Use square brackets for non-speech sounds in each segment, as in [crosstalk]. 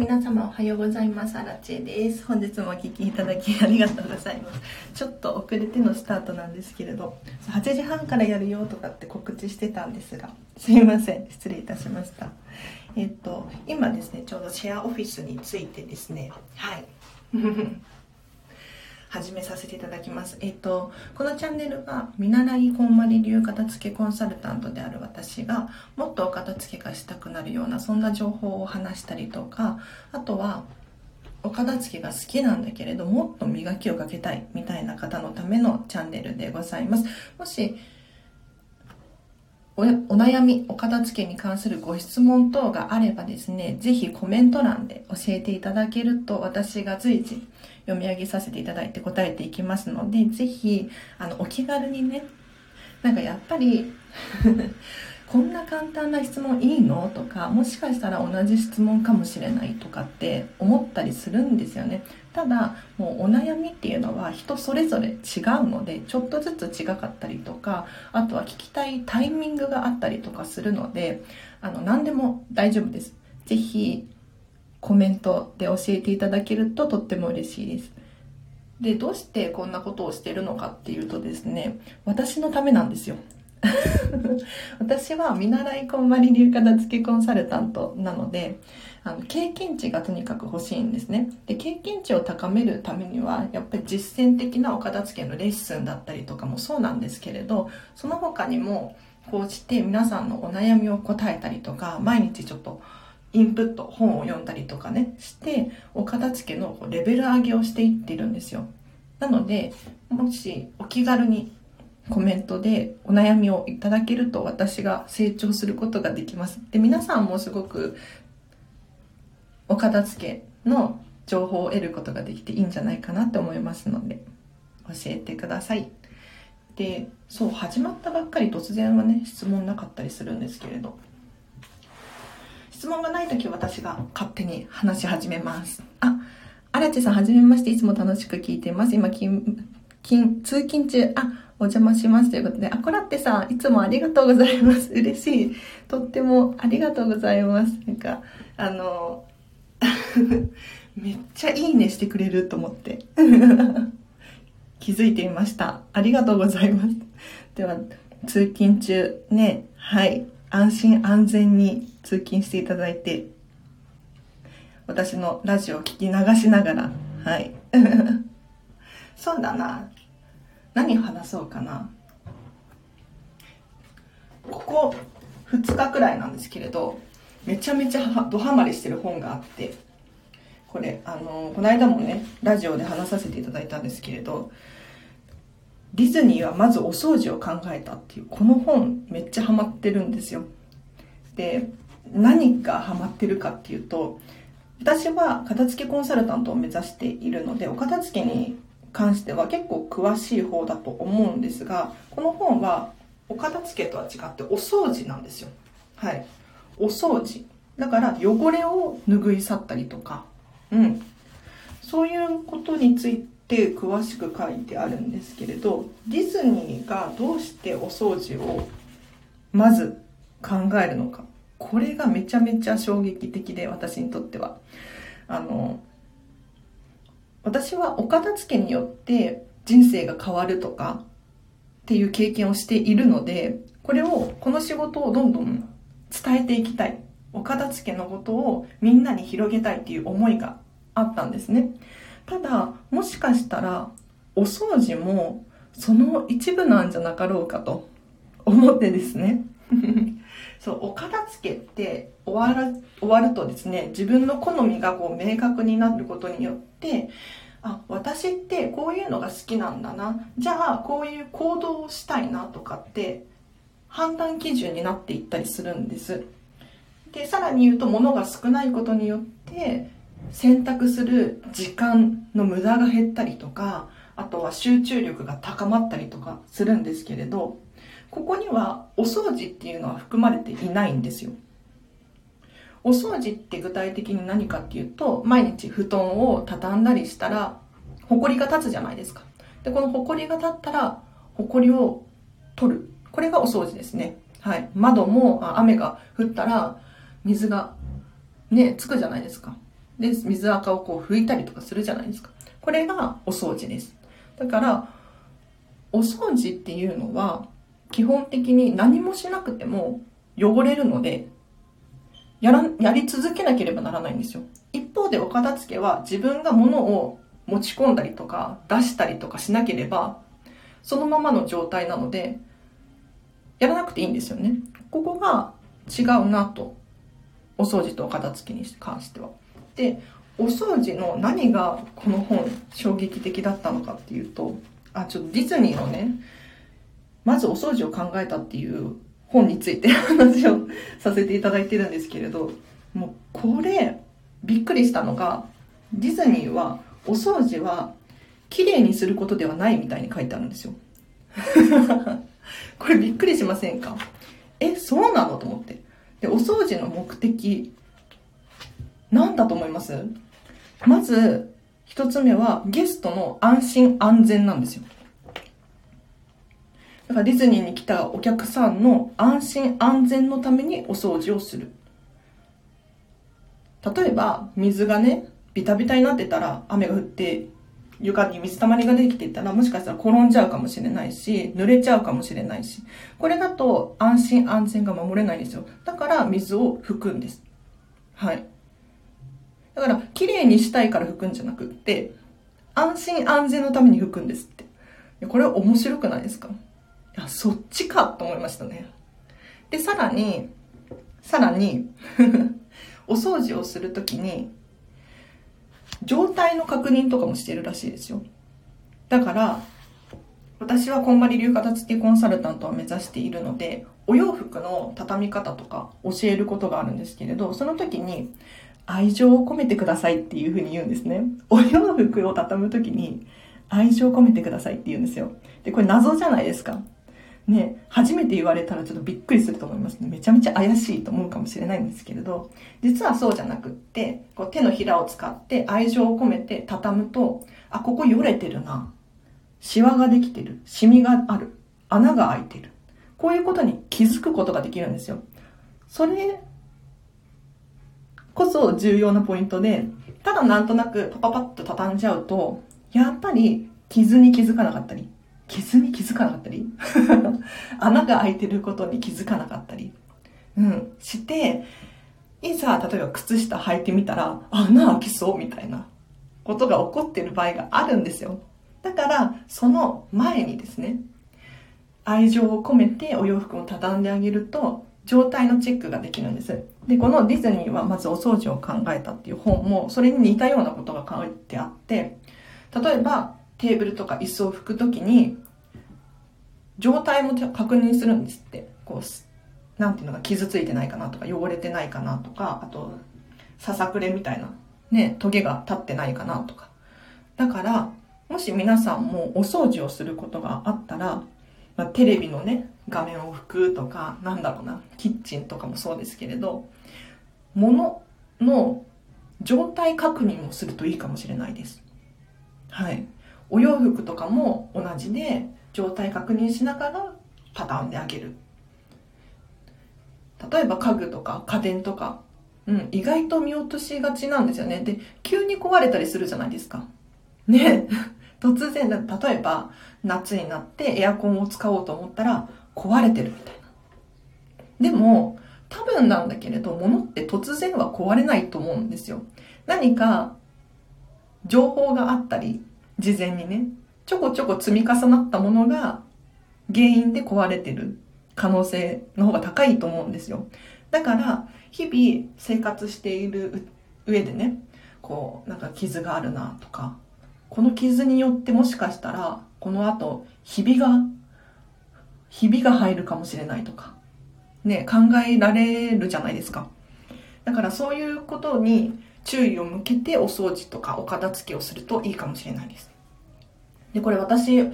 皆様おはようございます。アラチェです。本日もお聞きいただきありがとうございます。ちょっと遅れてのスタートなんですけれど。8時半からやるよとかって告知してたんですが。すいません。失礼いたしました。えっと今ですねちょうどシェアオフィスについてですね。はい。始めさせていただきます。えっ、と、このチャンネルは、見習いこんまり流片付けコンサルタントである私が、もっとお片付けがしたくなるような、そんな情報を話したりとか、あとは、お片付けが好きなんだけれど、もっと磨きをかけたいみたいな方のためのチャンネルでございます。もし、お悩み、お片付けに関するご質問等があればですね、ぜひコメント欄で教えていただけると私が随時読み上げさせていただいて答えていきますので、ぜひ、あの、お気軽にね、なんかやっぱり [laughs] こんな簡単な質問いいの？とか、もしかしたら同じ質問かもしれないとかって思ったりするんですよね。ただ、もうお悩みっていうのは人それぞれ違うので、ちょっとずつ違かったりとか、あとは聞きたいタイミングがあったりとかするので、あの、何でも大丈夫です。ぜひ、コメントで教えていただけるととっても嬉しいです。で、どうしてこんなことをしてるのかっていうとですね、私のためなんですよ。[laughs] 私は見習いこんまり流片付けコンサルタントなので、あの、経験値がとにかく欲しいんですね。で、経験値を高めるためには、やっぱり実践的なお片付けのレッスンだったりとかもそうなんですけれど、その他にも、こうして皆さんのお悩みを答えたりとか、毎日ちょっとインプット、本を読んだりとかね、して、お片付けのレベル上げをしていってるんですよ。なので、もしお気軽にコメントでお悩みをいただけると私が成長することができます。で、皆さんもすごくお片付けの情報を得ることができていいんじゃないかなって思いますので、教えてください。で、そう、始まったばっかり突然はね、質問なかったりするんですけれど、質問がない時私が勝手に話し始めます。あ、荒地さんはじめまして、いつも楽しく聞いてます。今、勤、勤、通勤中、あ、お邪魔しますということで、あ、こらってさん、いつもありがとうございます。[laughs] 嬉しい。とってもありがとうございます。なんか、あの、[laughs] めっちゃいいねしてくれると思って。[laughs] 気づいていました。ありがとうございます。では、通勤中、ね、はい、安心安全に通勤していただいて、私のラジオを聞き流しながら、はい。[laughs] そうだな。何話そうかな。ここ2日くらいなんですけれど、めちゃめちゃドハマりしてる本があって、これ、あの、この間もね、ラジオで話させていただいたんですけれど、ディズニーはまずお掃除を考えたっていう、この本めっちゃハマってるんですよ。で、何がハマってるかっていうと、私は片付けコンサルタントを目指しているので、お片付けに関しては結構詳しい方だと思うんですが、この本はお片付けとは違ってお掃除なんですよ。はい。お掃除。だから汚れを拭い去ったりとか、うん。そういうことについて詳しく書いてあるんですけれど、ディズニーがどうしてお掃除をまず考えるのか。これがめちゃめちゃ衝撃的で、私にとっては。あの、私はお片付けによって人生が変わるとかっていう経験をしているので、これを、この仕事をどんどん伝えていきたい。お片付けのことをみんなに広げたいっていう思いがあったんですね。ただ、もしかしたら、お掃除もその一部なんじゃなかろうかと思ってですね。そう、お片付けって終わる、終わるとですね、自分の好みがこう明確になることによって、あ、私ってこういうのが好きなんだな。じゃあ、こういう行動をしたいなとかって、判断基準になっていったりするんです。で、さらに言うと、物が少ないことによって、選択する時間の無駄が減ったりとか、あとは集中力が高まったりとかするんですけれど、ここにはお掃除っていうのは含まれていないんですよ。お掃除って具体的に何かっていうと、毎日布団を畳んだりしたら、埃が立つじゃないですか。で、この埃が立ったら、埃を取る。これがお掃除ですね。はい。窓も雨が降ったら、水がね、つくじゃないですか。で、水垢をこう拭いたりとかするじゃないですか。これがお掃除です。だから、お掃除っていうのは、基本的に何もしなくても汚れるので、やら、やり続けなければならないんですよ。一方でお片付けは自分が物を持ち込んだりとか出したりとかしなければ、そのままの状態なので、やらなくていいんですよね。ここが違うなと。お掃除とお片付けに関しては。で、お掃除の何がこの本衝撃的だったのかっていうと、あ、ちょっとディズニーのね、まずお掃除を考えたっていう本について話をさせていただいてるんですけれど、もうこれ、びっくりしたのが、ディズニーはお掃除は綺麗にすることではないみたいに書いてあるんですよ。[laughs] これびっくりしませんか？え、そうなの？と思って。で、お掃除の目的、何だと思います？まず、一つ目はゲストの安心安全なんですよ。だからディズニーに来たお客さんの安心安全のためにお掃除をする。例えば、水がね、ビタビタになってたら雨が降って床に水たまりができてたらもしかしたら転んじゃうかもしれないし、濡れちゃうかもしれないし、これだと安心安全が守れないんですよ。だから水を拭くんです。はい。だから、綺麗にしたいから拭くんじゃなくって、安心安全のために拭くんですって。これは面白くないですか？いや、そっちかと思いましたね。で、さらに、さらに [laughs] お掃除をするときに、状態の確認とかもしてるらしいですよ。だから、私はこんまり流片付けコンサルタントを目指しているので、お洋服の畳み方とか教えることがあるんですけれど、その時に愛情を込めてくださいっていうふうに言うんですね。お洋服を畳む時に愛情を込めてくださいって言うんですよ。で、これ謎じゃないですか。ね、初めて言われたらちょっとびっくりすると思いますね。めちゃめちゃ怪しいと思うかもしれないんですけれど、実はそうじゃなくって、こう手のひらを使って愛情を込めて畳むと、あ、ここよれてるな。シワができてる。シミがある。穴が開いてる。こういうことに気づくことができるんですよ。それこそ重要なポイントで、ただなんとなくパパパッと畳んじゃうと、やっぱり傷に気づかなかったり、傷に気づかなかったり？[laughs] 穴が開いてることに気づかなかったり、うん、して、いざ、例えば靴下履いてみたら、穴開きそうみたいなことが起こってる場合があるんですよ。だから、その前にですね、愛情を込めてお洋服を畳んであげると、状態のチェックができるんです。で、このディズニーはまずお掃除を考えたっていう本も、それに似たようなことが書いてあって、例えば、テーブルとか椅子を拭くときに、状態も確認するんですって。こう、なんていうのが傷ついてないかなとか、汚れてないかなとか、あと、ささくれみたいな、ね、トゲが立ってないかなとか。だから、もし皆さんもお掃除をすることがあったら、まあ、テレビのね、画面を拭くとか、なんだろうな、キッチンとかもそうですけれど、物の状態確認をするといいかもしれないです。はい。お洋服とかも同じで状態確認しながら畳んであげる。例えば家具とか家電とか、うん、意外と見落としがちなんですよね。で急に壊れたりするじゃないですか。ね。[laughs] 突然例えば夏になってエアコンを使おうと思ったら壊れてるみたいな。でも多分なんだけれど物って突然は壊れないと思うんですよ。何か情報があったり事前にね、ちょこちょこ積み重なったものが原因で壊れてる可能性の方が高いと思うんですよ。だから、日々生活している上でね、こう、なんか傷があるなとか、この傷によってもしかしたら、この後、ひびが、ひびが入るかもしれないとか、ね、考えられるじゃないですか。だからそういうことに注意を向けてお掃除とかお片付けをするといいかもしれないです。で、これ私、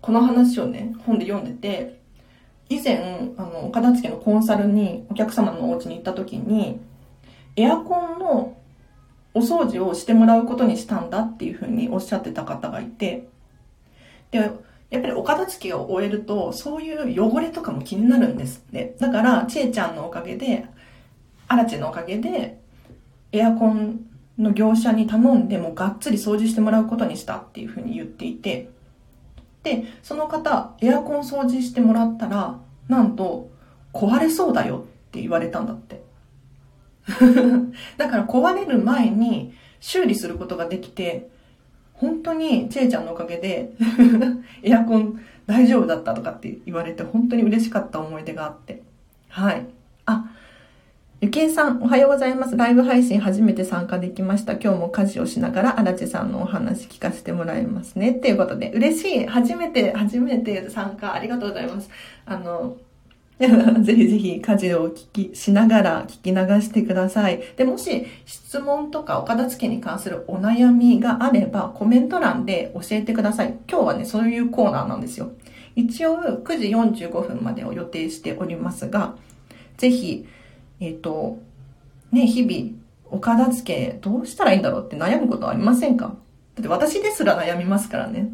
この話をね、本で読んでて、以前、あの、お片付けのコンサルにお客様のお家に行った時に、エアコンのお掃除をしてもらうことにしたんだっていうふうにおっしゃってた方がいて、で、やっぱりお片付けを終えると、そういう汚れとかも気になるんですって。だから、ちえちゃんのおかげで、アラチェのおかげで、エアコンの業者に頼んでもがっつり掃除してもらうことにしたっていうふうに言っていて、で、その方、エアコン掃除してもらったら、なんと、壊れそうだよって言われたんだって。[laughs] だから壊れる前に修理することができて、本当にちえちゃんのおかげで [laughs] エアコン大丈夫だったとかって言われて本当に嬉しかった思い出があって。はい。ゆきえさん、おはようございます。ライブ配信初めて参加できました。今日も家事をしながら、荒地さんのお話聞かせてもらいますね。っていうことで、嬉しい。初めて、初めて参加。ありがとうございます。あの、[laughs] ぜひぜひ家事を聞き、しながら聞き流してください。で、もし質問とかお片付けに関するお悩みがあれば、コメント欄で教えてください。今日はね、そういうコーナーなんですよ。一応9時45分までを予定しておりますが、ぜひ、えっ、ー、と、ね、日々、お片付けどうしたらいいんだろうって悩むことありませんか？だって私ですら悩みますからね。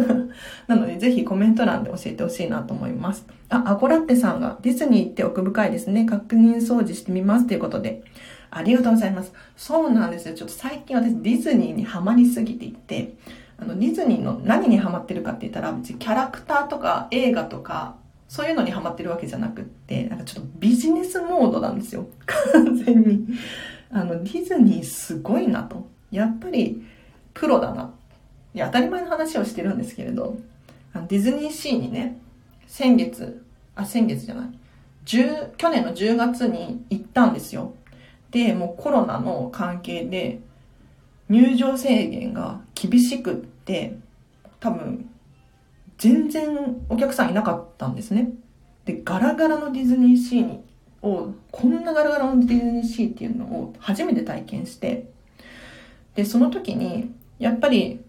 [laughs] なのでぜひコメント欄で教えてほしいなと思います。あ、アコラッテさんがディズニーって奥深いですね。確認掃除してみますということで。ありがとうございます。そうなんですよ。ちょっと最近私ディズニーにハマりすぎていて、あのディズニーの何にハマってるかって言ったら、キャラクターとか映画とかそういうのにハマってるわけじゃなくって、なんかちょっとビジネスモードなんですよ。[laughs] 完全に。あの、ディズニーすごいなと。やっぱり、プロだな。いや、当たり前の話をしてるんですけれど、あのディズニーシーにね、先月、あ、先月じゃない。10去年の10月に行ったんですよ。で、もうコロナの関係で、入場制限が厳しくって、多分全然お客さんいなかったんですね。で、ガラガラのディズニーシーにを、こんなガラガラのディズニーシーっていうのを初めて体験して、で、その時に、やっぱり、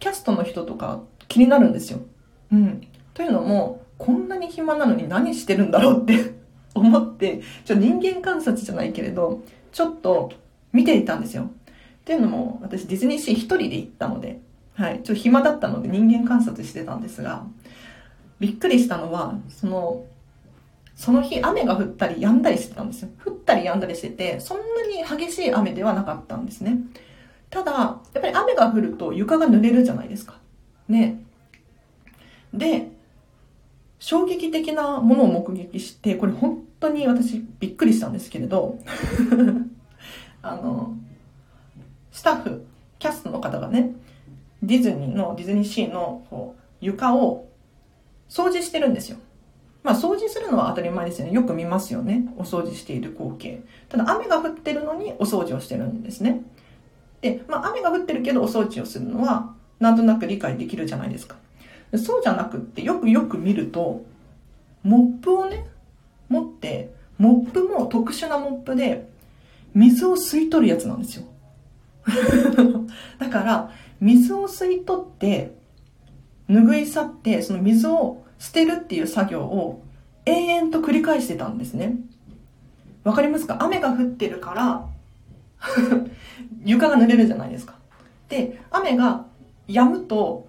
キャストの人とか気になるんですよ。うん。というのも、こんなに暇なのに何してるんだろうって [laughs] 思って、ちょ人間観察じゃないけれど、ちょっと見ていたんですよ。っていうのも、私ディズニーシー一人で行ったので、はい。ちょっと暇だったので人間観察してたんですが、びっくりしたのは、その、その日雨が降ったり止んだりしてたんですよ。降ったり止んだりしてて、そんなに激しい雨ではなかったんですね。ただ、やっぱり雨が降ると床が濡れるじゃないですか。ね。で、衝撃的なものを目撃して、これ本当に私びっくりしたんですけれど、[laughs] あの、スタッフ、キャストの方がね、ディズニーの、ディズニーシーのこう床を掃除してるんですよ。まあ掃除するのは当たり前ですよね。よく見ますよね。お掃除している光景。ただ雨が降ってるのにお掃除をしてるんですね。で、まあ雨が降ってるけどお掃除をするのはなんとなく理解できるじゃないですか。そうじゃなくってよくよく見ると、モップをね、持って、モップも特殊なモップで水を吸い取るやつなんですよ。[laughs] だから、水を吸い取って、拭い去って、その水を捨てるっていう作業を延々と繰り返してたんですね。わかりますか？雨が降ってるから [laughs] 床が濡れるじゃないですか。で、雨が止むと、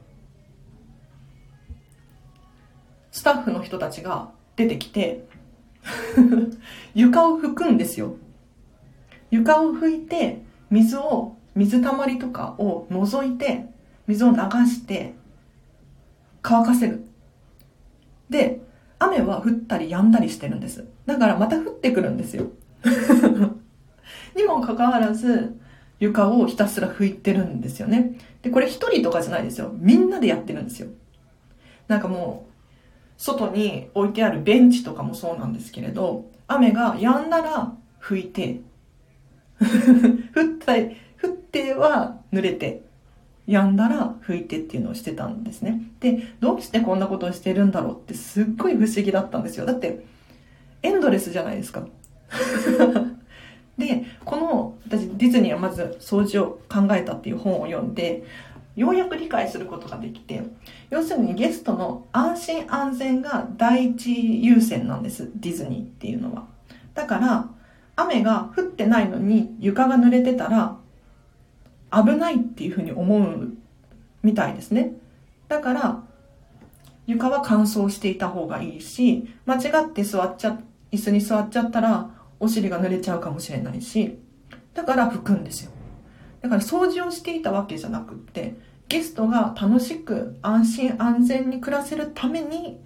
スタッフの人たちが出てきて [laughs] 床を拭くんですよ。床を拭いて、水を水たまりとかを除いて、水を流して乾かせる。で、雨は降ったり止んだりしてるんです。だからまた降ってくるんですよ。[laughs] にもかかわらず、床をひたすら拭いてるんですよね。で、これ一人とかじゃないですよ。みんなでやってるんですよ。なんかもう、外に置いてあるベンチとかもそうなんですけれど、雨が止んだら拭いて、[laughs] 降ったり、降っては濡れて、止んだら拭いてっていうのをしてたんですね。で、どうしてこんなことをしてるんだろうってすっごい不思議だったんですよ。だって、エンドレスじゃないですか。[laughs] で、この、私ディズニーはまず掃除を考えたっていう本を読んで、ようやく理解することができて、要するにゲストの安心安全が第一優先なんです。ディズニーっていうのは。だから、雨が降ってないのに床が濡れてたら危ないっていうふうに思うみたいですね。だから、床は乾燥していた方がいいし、間違って座っちゃ、椅子に座っちゃったら、お尻が濡れちゃうかもしれないし、だから拭くんですよ。だから掃除をしていたわけじゃなくって、ゲストが楽しく安心安全に暮らせるために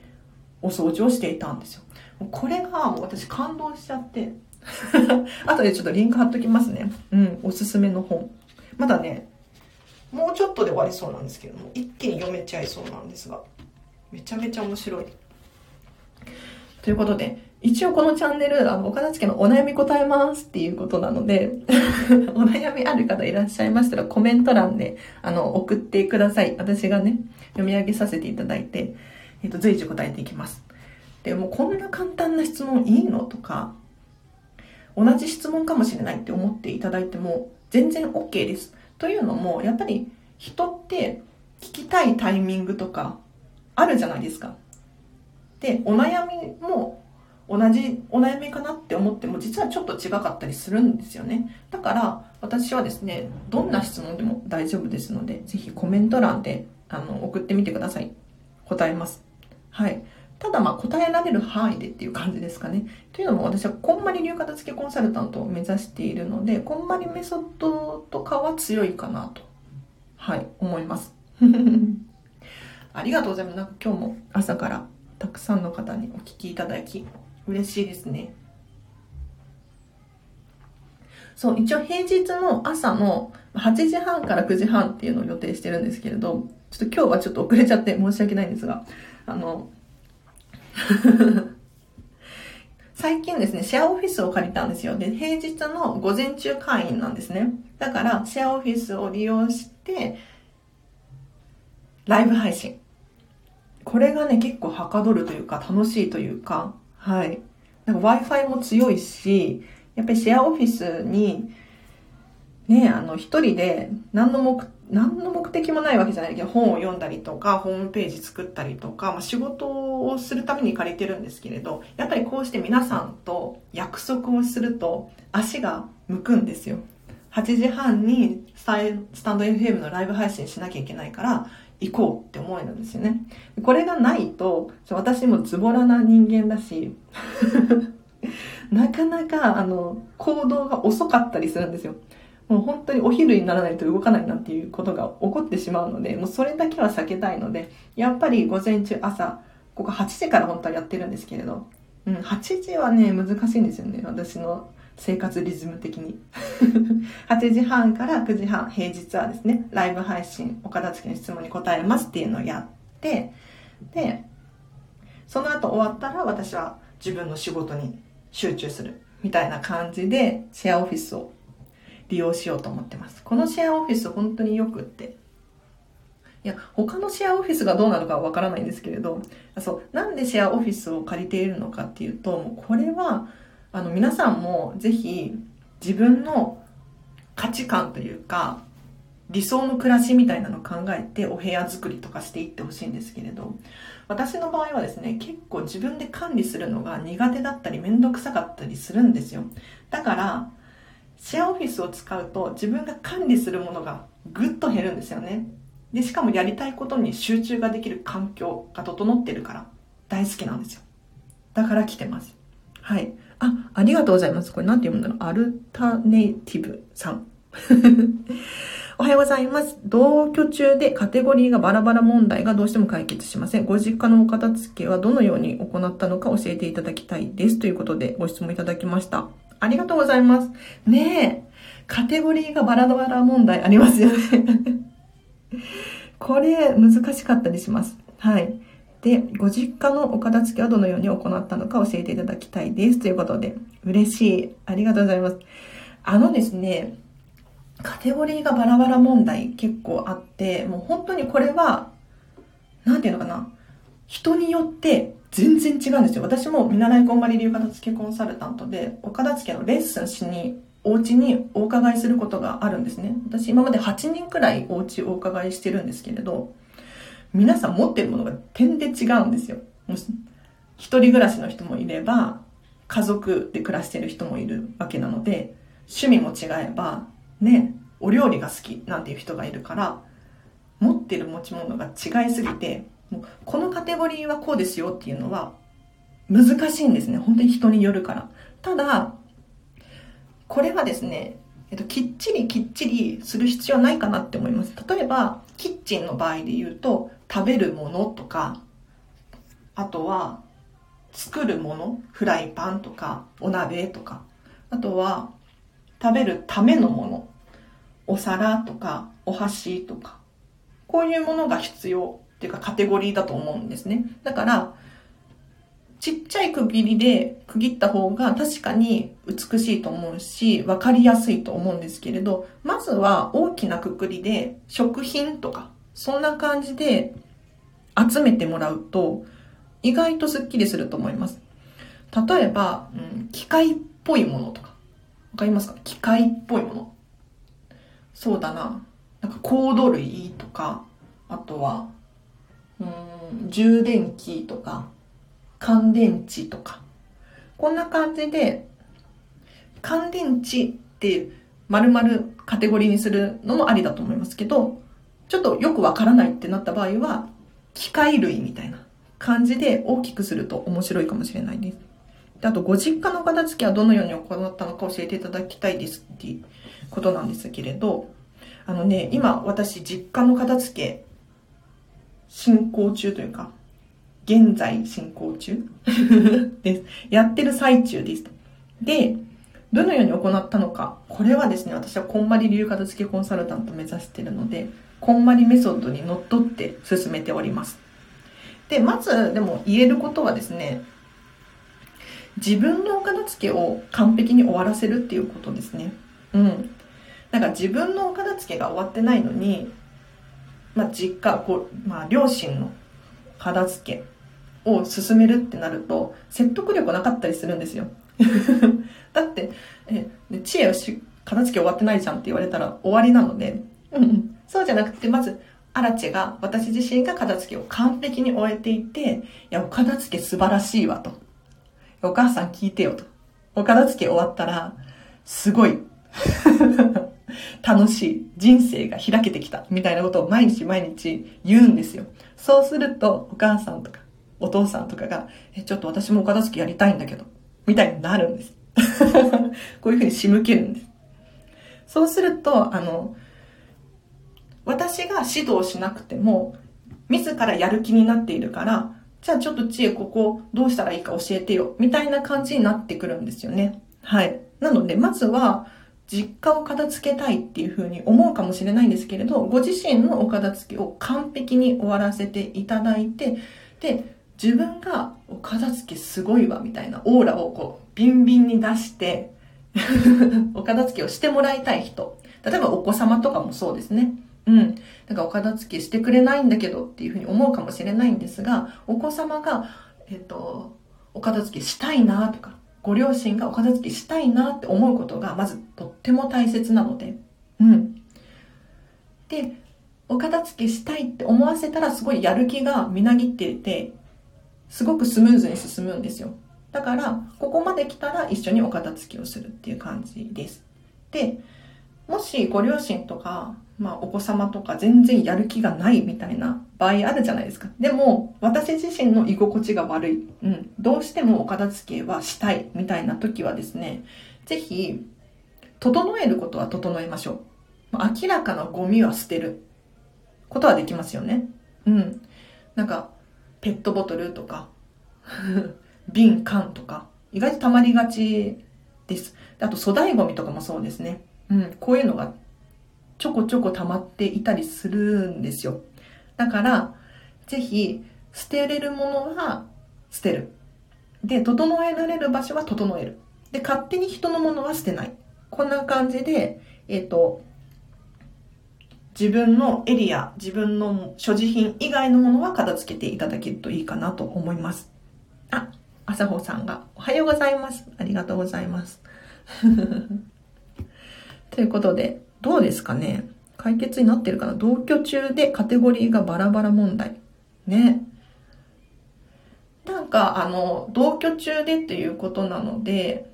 お掃除をしていたんですよ。これが私感動しちゃって。[laughs] 後でちょっとリンク貼っときますね。うん、おすすめの本。まだね、もうちょっとで終わりそうなんですけども、一気に読めちゃいそうなんですが、めちゃめちゃ面白い。ということで、一応このチャンネル、あの、岡田付のお悩み答えますっていうことなので [laughs] お悩みある方いらっしゃいましたらコメント欄で、あの、送ってください。私がね、読み上げさせていただいて、えっ、と、随時答えていきます。で、もうこんな簡単な質問いいの？とか、同じ質問かもしれないって思っていただいても全然 OK です。というのも、やっぱり人って聞きたいタイミングとかあるじゃないですか。で、お悩みも同じお悩みかなって思っても実はちょっと違かったりするんですよね。だから私はですね、どんな質問でも大丈夫ですので、ぜひコメント欄であの送ってみてください。答えます。はい。ただまあ答えられる範囲でっていう感じですかね。というのも私はこんまり流片付けコンサルタントを目指しているので、こんまりメソッドとかは強いかなと、はい、思います。[laughs] ありがとうございます。なんか今日も朝からたくさんの方にお聞きいただき、嬉しいですね。そう、一応平日の朝の8時半から9時半っていうのを予定してるんですけれど、ちょっと今日はちょっと遅れちゃって申し訳ないんですが、あの、[laughs] 最近ですね、シェアオフィスを借りたんですよ。で、平日の午前中会員なんですね。だから、シェアオフィスを利用して、ライブ配信。これがね、結構はかどるというか、楽しいというか、はい。なんか Wi-Fi も強いし、やっぱりシェアオフィスに、ね、あの、一人で何の目何の目的もないわけじゃないけど、本を読んだりとか、ホームページ作ったりとか、まあ、仕事をするために借りてるんですけれど、やっぱりこうして皆さんと約束をすると、足が向くんですよ。8時半にスタンド FM のライブ配信しなきゃいけないから、行こうって思えるんですよね。これがないと、私もズボラな人間だし、[laughs] なかなか、あの、行動が遅かったりするんですよ。もう本当にお昼にならないと動かないなんていうことが起こってしまうので、もうそれだけは避けたいので、やっぱり午前中朝、ここ8時から本当はやってるんですけれど、うん、8時はね、難しいんですよね、私の生活リズム的に。[laughs] 8時半から9時半、平日はですね、ライブ配信、お片付けの質問に答えますっていうのをやって、で、その後終わったら私は自分の仕事に集中するみたいな感じでシェアオフィスを利用しようと思ってます。このシェアオフィス本当によくって。いや、他のシェアオフィスがどうなのかわからないんですけれど、そう、なんでシェアオフィスを借りているのかっていうと、もうこれは、あの、皆さんもぜひ自分の価値観というか、理想の暮らしみたいなのを考えてお部屋作りとかしていってほしいんですけれど、私の場合はですね、結構自分で管理するのが苦手だったりめんどくさかったりするんですよ。だから、シェアオフィスを使うと自分が管理するものがぐっと減るんですよね。で、しかもやりたいことに集中ができる環境が整ってるから大好きなんですよ。だから来てます。はい。あ、ありがとうございます。これなんて読むんだろう。アルタネイティブさん。[laughs] おはようございます。同居中でカテゴリーがバラバラ問題がどうしても解決しません。ご実家のお片付けはどのように行ったのか教えていただきたいです。ということでご質問いただきました。ありがとうございます。ねえ、カテゴリーがバラバラ問題ありますよね [laughs] これ難しかったりします。はい。で、ご実家のお片付けはどのように行ったのか教えていただきたいです。ということで、嬉しい。ありがとうございます。あのですね、カテゴリーがバラバラ問題結構あって、もう本当にこれは、なんていうのかな。人によって全然違うんですよ。私も見習いこんまり流片付けコンサルタントで、お片付けのレッスンしに、お家にお伺いすることがあるんですね。私今まで8人くらいお家お伺いしてるんですけれど、皆さん持ってるものが点で違うんですよ。一人暮らしの人もいれば、家族で暮らしてる人もいるわけなので、趣味も違えば、ね、お料理が好きなんていう人がいるから、持ってる持ち物が違いすぎて、もうこのカテゴリーはこうですよっていうのは難しいんですね。本当に人によるから。ただ、これはですね、えっと、きっちりきっちりする必要はないかなって思います。例えば、キッチンの場合で言うと、食べるものとか、あとは、作るもの、フライパンとか、お鍋とか、あとは、食べるためのもの、お皿とか、お箸とか、こういうものが必要ていうかカテゴリーだと思うんですね。だから、ちっちゃい区切りで区切った方が確かに美しいと思うし、わかりやすいと思うんですけれど、まずは大きなくくりで食品とか、そんな感じで集めてもらうと、意外とスッキリすると思います。例えば、うん、機械っぽいものとか。わかりますか？機械っぽいもの。そうだな。なんかコード類とか、あとは、充電器とか、乾電池とか。こんな感じで、乾電池って丸々カテゴリーにするのもありだと思いますけど、ちょっとよくわからないってなった場合は、機械類みたいな感じで大きくすると面白いかもしれないです。であと、ご実家の片付けはどのように行ったのか教えていただきたいですっていうことなんですけれど、あのね、今私実家の片付け進行中というか、現在進行中？[laughs] です。やってる最中です。で、どのように行ったのか。これはですね、私はこんまり流片付けコンサルタントを目指しているので、こんまりメソッドにのっとって進めております。で、まず、でも言えることはですね、自分のお片付けを完璧に終わらせるっていうことですね。うん。なんか自分のお片付けが終わってないのに、まあ実家、こう、まあ両親の片付けを進めるってなると、説得力なかったりするんですよ。[laughs] だって、え、知恵をし、片付け終わってないじゃんって言われたら終わりなので、うん、うんそうじゃなくて、まず、アラチェが、私自身が片付けを完璧に終えていて、いや、お片付け素晴らしいわと。お母さん聞いてよと。お片付け終わったら、すごい [laughs] 楽しい。人生が開けてきた。みたいなことを毎日毎日言うんですよ。そうすると、お母さんとか、お父さんとかが、え、ちょっと私もお片付けやりたいんだけど、みたいになるんです。[laughs] こういうふうに仕向けるんです。そうすると、あの、私が指導しなくても、自らやる気になっているから、じゃあちょっと知恵ここどうしたらいいか教えてよ、みたいな感じになってくるんですよね。はい。なので、まずは、実家を片付けたいっていうふうに思うかもしれないんですけれど、ご自身のお片付けを完璧に終わらせていただいて、で、自分がお片付けすごいわみたいなオーラをこうビンビンに出して [laughs] お片付けをしてもらいたい人。例えばお子様とかもそうですね。うん。なんかお片付けしてくれないんだけどっていうふうに思うかもしれないんですが、お子様が、えっと、お片付けしたいなとか、ご両親がお片付けしたいなって思うことが、まずとっても大切なので、うん。で、お片付けしたいって思わせたらすごいやる気がみなぎっていて、すごくスムーズに進むんですよ。だから、ここまで来たら一緒にお片付けをするっていう感じです。で、もしご両親とか、まあお子様とか全然やる気がないみたいな場合あるじゃないですか。でも、私自身の居心地が悪い。うん。どうしてもお片付けはしたいみたいな時はですね、ぜひ、整えることは整えましょう。明らかなゴミは捨てることはできますよね。うん。なんか、ペットボトルとか、[laughs] 瓶、缶とか、意外と溜まりがちです。あと粗大ゴミとかもそうですね。うん、こういうのがちょこちょこ溜まっていたりするんですよ。だから、ぜひ、捨てれるものは捨てる。で、整えられる場所は整える。で、勝手に人のものは捨てない。こんな感じで、えっ、ー、と、自分のエリア、自分の所持品以外のものは片付けていただけるといいかなと思います。あ、朝穂さんが、おはようございます。ありがとうございます。[laughs] ということで、どうですかね？解決になってるかな？同居中でカテゴリーがバラバラ問題。ね。なんか、あの、同居中でっていうことなので、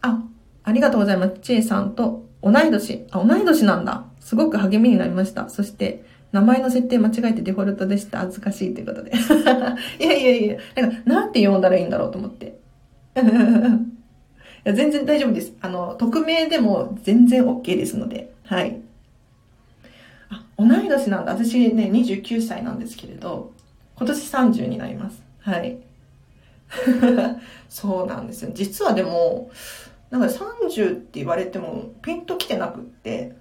あ、ありがとうございます。ちえさんと同い年。あ、同い年なんだ。すごく励みになりました。そして、名前の設定間違えてデフォルトでした。恥ずかしいということで。[laughs] いやいやいや、なんか、なんて呼んだらいいんだろうと思って。や、全然大丈夫です。あの、匿名でも全然 OK ですので、はい。あ、同い年なんだ。私ね、29歳なんですけれど、今年30になります。はい。[laughs] そうなんですよ。実はでも、なんか30って言われてもピンときてなくって、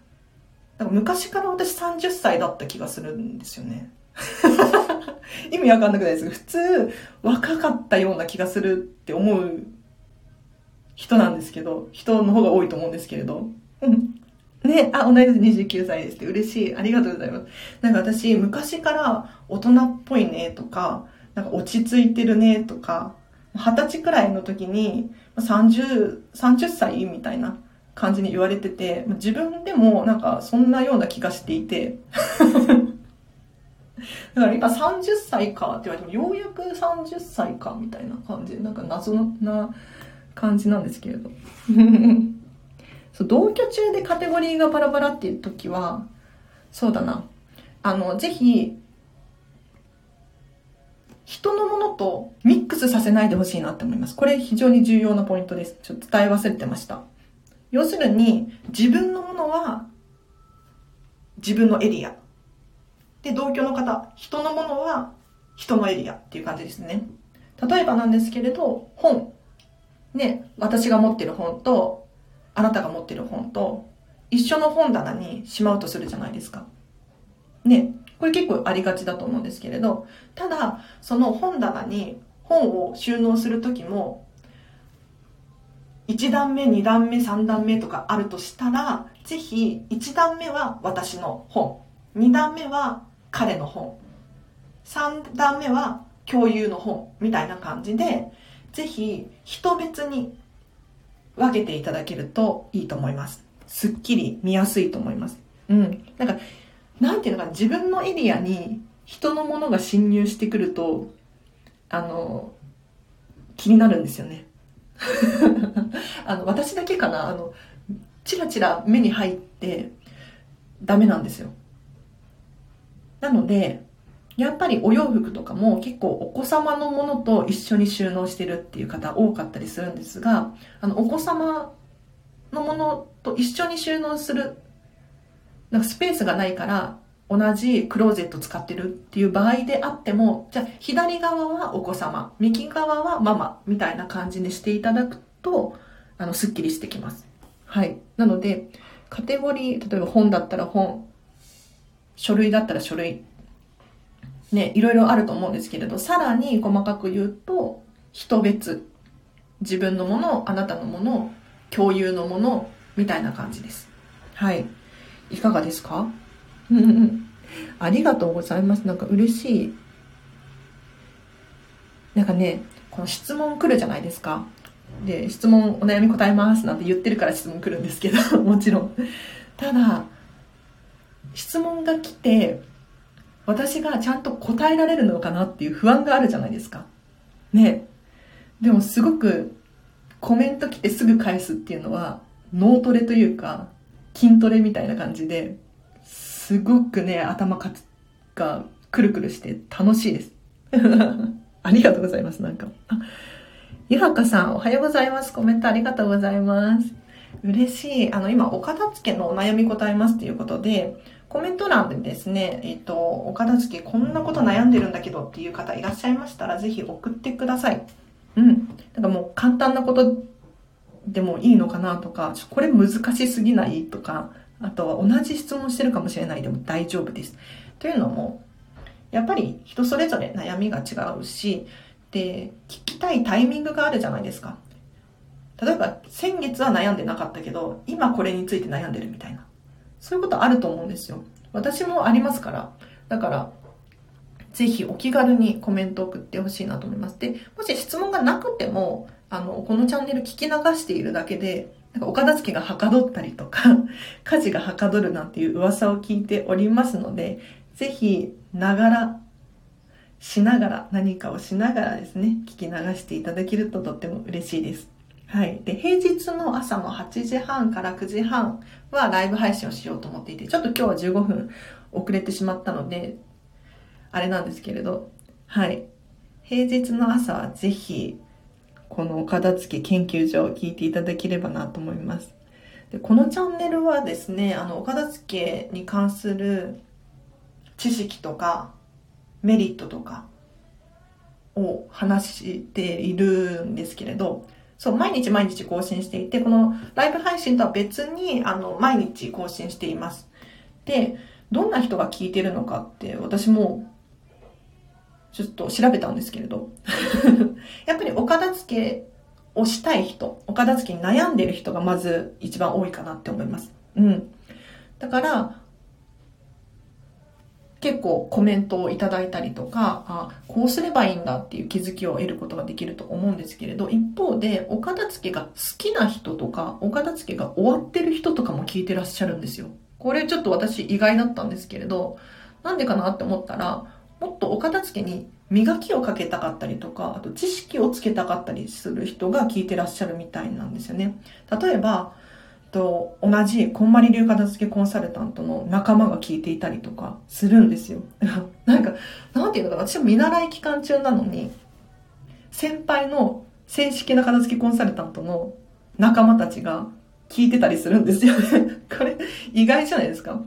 なんか昔から私30歳だった気がするんですよね。[laughs] 意味わかんなくないですか普通、若かったような気がするって思う人なんですけど、人の方が多いと思うんですけれど。う [laughs] んね、あ、同い年29歳ですって嬉しい。ありがとうございます。なんか私、昔から大人っぽいねとか、なんか落ち着いてるねとか、二十歳くらいの時に30、30歳みたいな感じに言われてて、自分でもなんかそんなような気がしていて、[laughs] だから今30歳かって言われても、ようやく30歳かみたいな感じで、なんか謎な感じなんですけれど。[laughs] そう同居中でカテゴリーがバラバラっていう時は、そうだな。あの、ぜひ、人のものとミックスさせないでほしいなって思います。これ非常に重要なポイントです。ちょっと伝え忘れてました。要するに、自分のものは自分のエリア。で、同居の方、人のものは人のエリアっていう感じですね。例えばなんですけれど、本。ね、私が持ってる本と、あなたが持ってる本と、一緒の本棚にしまうとするじゃないですか。ね、これ結構ありがちだと思うんですけれど、ただ、その本棚に本を収納するときも、1段目、2段目、3段目とかあるとしたら、ぜひ1段目は私の本、2段目は彼の本、3段目は共有の本みたいな感じで、ぜひ人別に分けていただけるといいと思います。すっきり見やすいと思います。うん。なんか、なんていうのかな、自分のエリアに人のものが侵入してくると、あの、気になるんですよね。[laughs] あの、私だけかな、あの、チラチラ目に入ってダメなんですよ。なので、やっぱりお洋服とかも結構お子様のものと一緒に収納してるっていう方多かったりするんですが、あの、お子様のものと一緒に収納する、なんかスペースがないから同じクローゼット使ってるっていう場合であっても、じゃあ左側はお子様、右側はママみたいな感じにしていただくと、あの、スッキリしてきます。はい。なので、カテゴリー、例えば本だったら本、書類だったら書類、ね、いろいろあると思うんですけれど、さらに細かく言うと、人別、自分のもの、あなたのもの、共有のもの、みたいな感じです。はい。いかがですか？ありがとうございます。なんか嬉しい。なんかね、この質問来るじゃないですか。で、質問お悩み答えますなんて言ってるから質問来るんですけど、もちろん。ただ、質問が来て、私がちゃんと答えられるのかなっていう不安があるじゃないですか。ね。でもすごくコメント来てすぐ返すっていうのは脳トレというか筋トレみたいな感じですごくね、頭がくるくるして楽しいです。[laughs] ありがとうございます、なんか。あ、ゆはかさん、おはようございます。コメントありがとうございます。嬉しい。あの、今、お片付けのお悩み答えますということで、コメント欄でですね、えっと、お片付けこんなこと悩んでるんだけどっていう方いらっしゃいましたら、ぜひ送ってください。うん。なんかもう簡単なことでもいいのかなとか、これ難しすぎないとか、あとは同じ質問してるかもしれないでも大丈夫です。というのも、やっぱり人それぞれ悩みが違うし、で、聞きたいタイミングがあるじゃないですか。例えば、先月は悩んでなかったけど、今これについて悩んでるみたいな。そういうことあると思うんですよ。私もありますから。だから、ぜひお気軽にコメント送ってほしいなと思います。で、もし質問がなくても、あの、このチャンネル聞き流しているだけで、なんかお片付けがはかどったりとか、[laughs] 家事がはかどるなんていう噂を聞いておりますので、ぜひ、ながら、しながら、何かをしながらですね、聞き流していただけるととっても嬉しいです。はい。で、平日の朝の8時半から9時半はライブ配信をしようと思っていて、ちょっと今日は15分遅れてしまったので、あれなんですけれど、はい。平日の朝はぜひ、このお片付け研究所を聞いていただければなと思います。でこのチャンネルはですね、あの、お片付けに関する知識とかメリットとかを話しているんですけれど、そう、毎日毎日更新していて、このライブ配信とは別に、あの、毎日更新しています。で、どんな人が聞いてるのかって、私も、ちょっと調べたんですけれど、[laughs] やっぱりお片付けをしたい人、お片付けに悩んでる人がまず一番多いかなって思います。うん。だから、結構コメントをいただいたりとか、あ、こうすればいいんだっていう気づきを得ることができると思うんですけれど、一方で、お片付けが好きな人とか、お片付けが終わってる人とかも聞いてらっしゃるんですよ。これちょっと私意外だったんですけれど、なんでかなって思ったら、もっとお片付けに磨きをかけたかったりとか、あと知識をつけたかったりする人が聞いてらっしゃるみたいなんですよね。例えば、と同じこんまり流片付けコンサルタントの仲間が聞いていたりとかするんですよ。[laughs] なんか、なんていうのかな、私も見習い期間中なのに、先輩の正式な片付けコンサルタントの仲間たちが聞いてたりするんですよ。[laughs] これ、意外じゃないですか？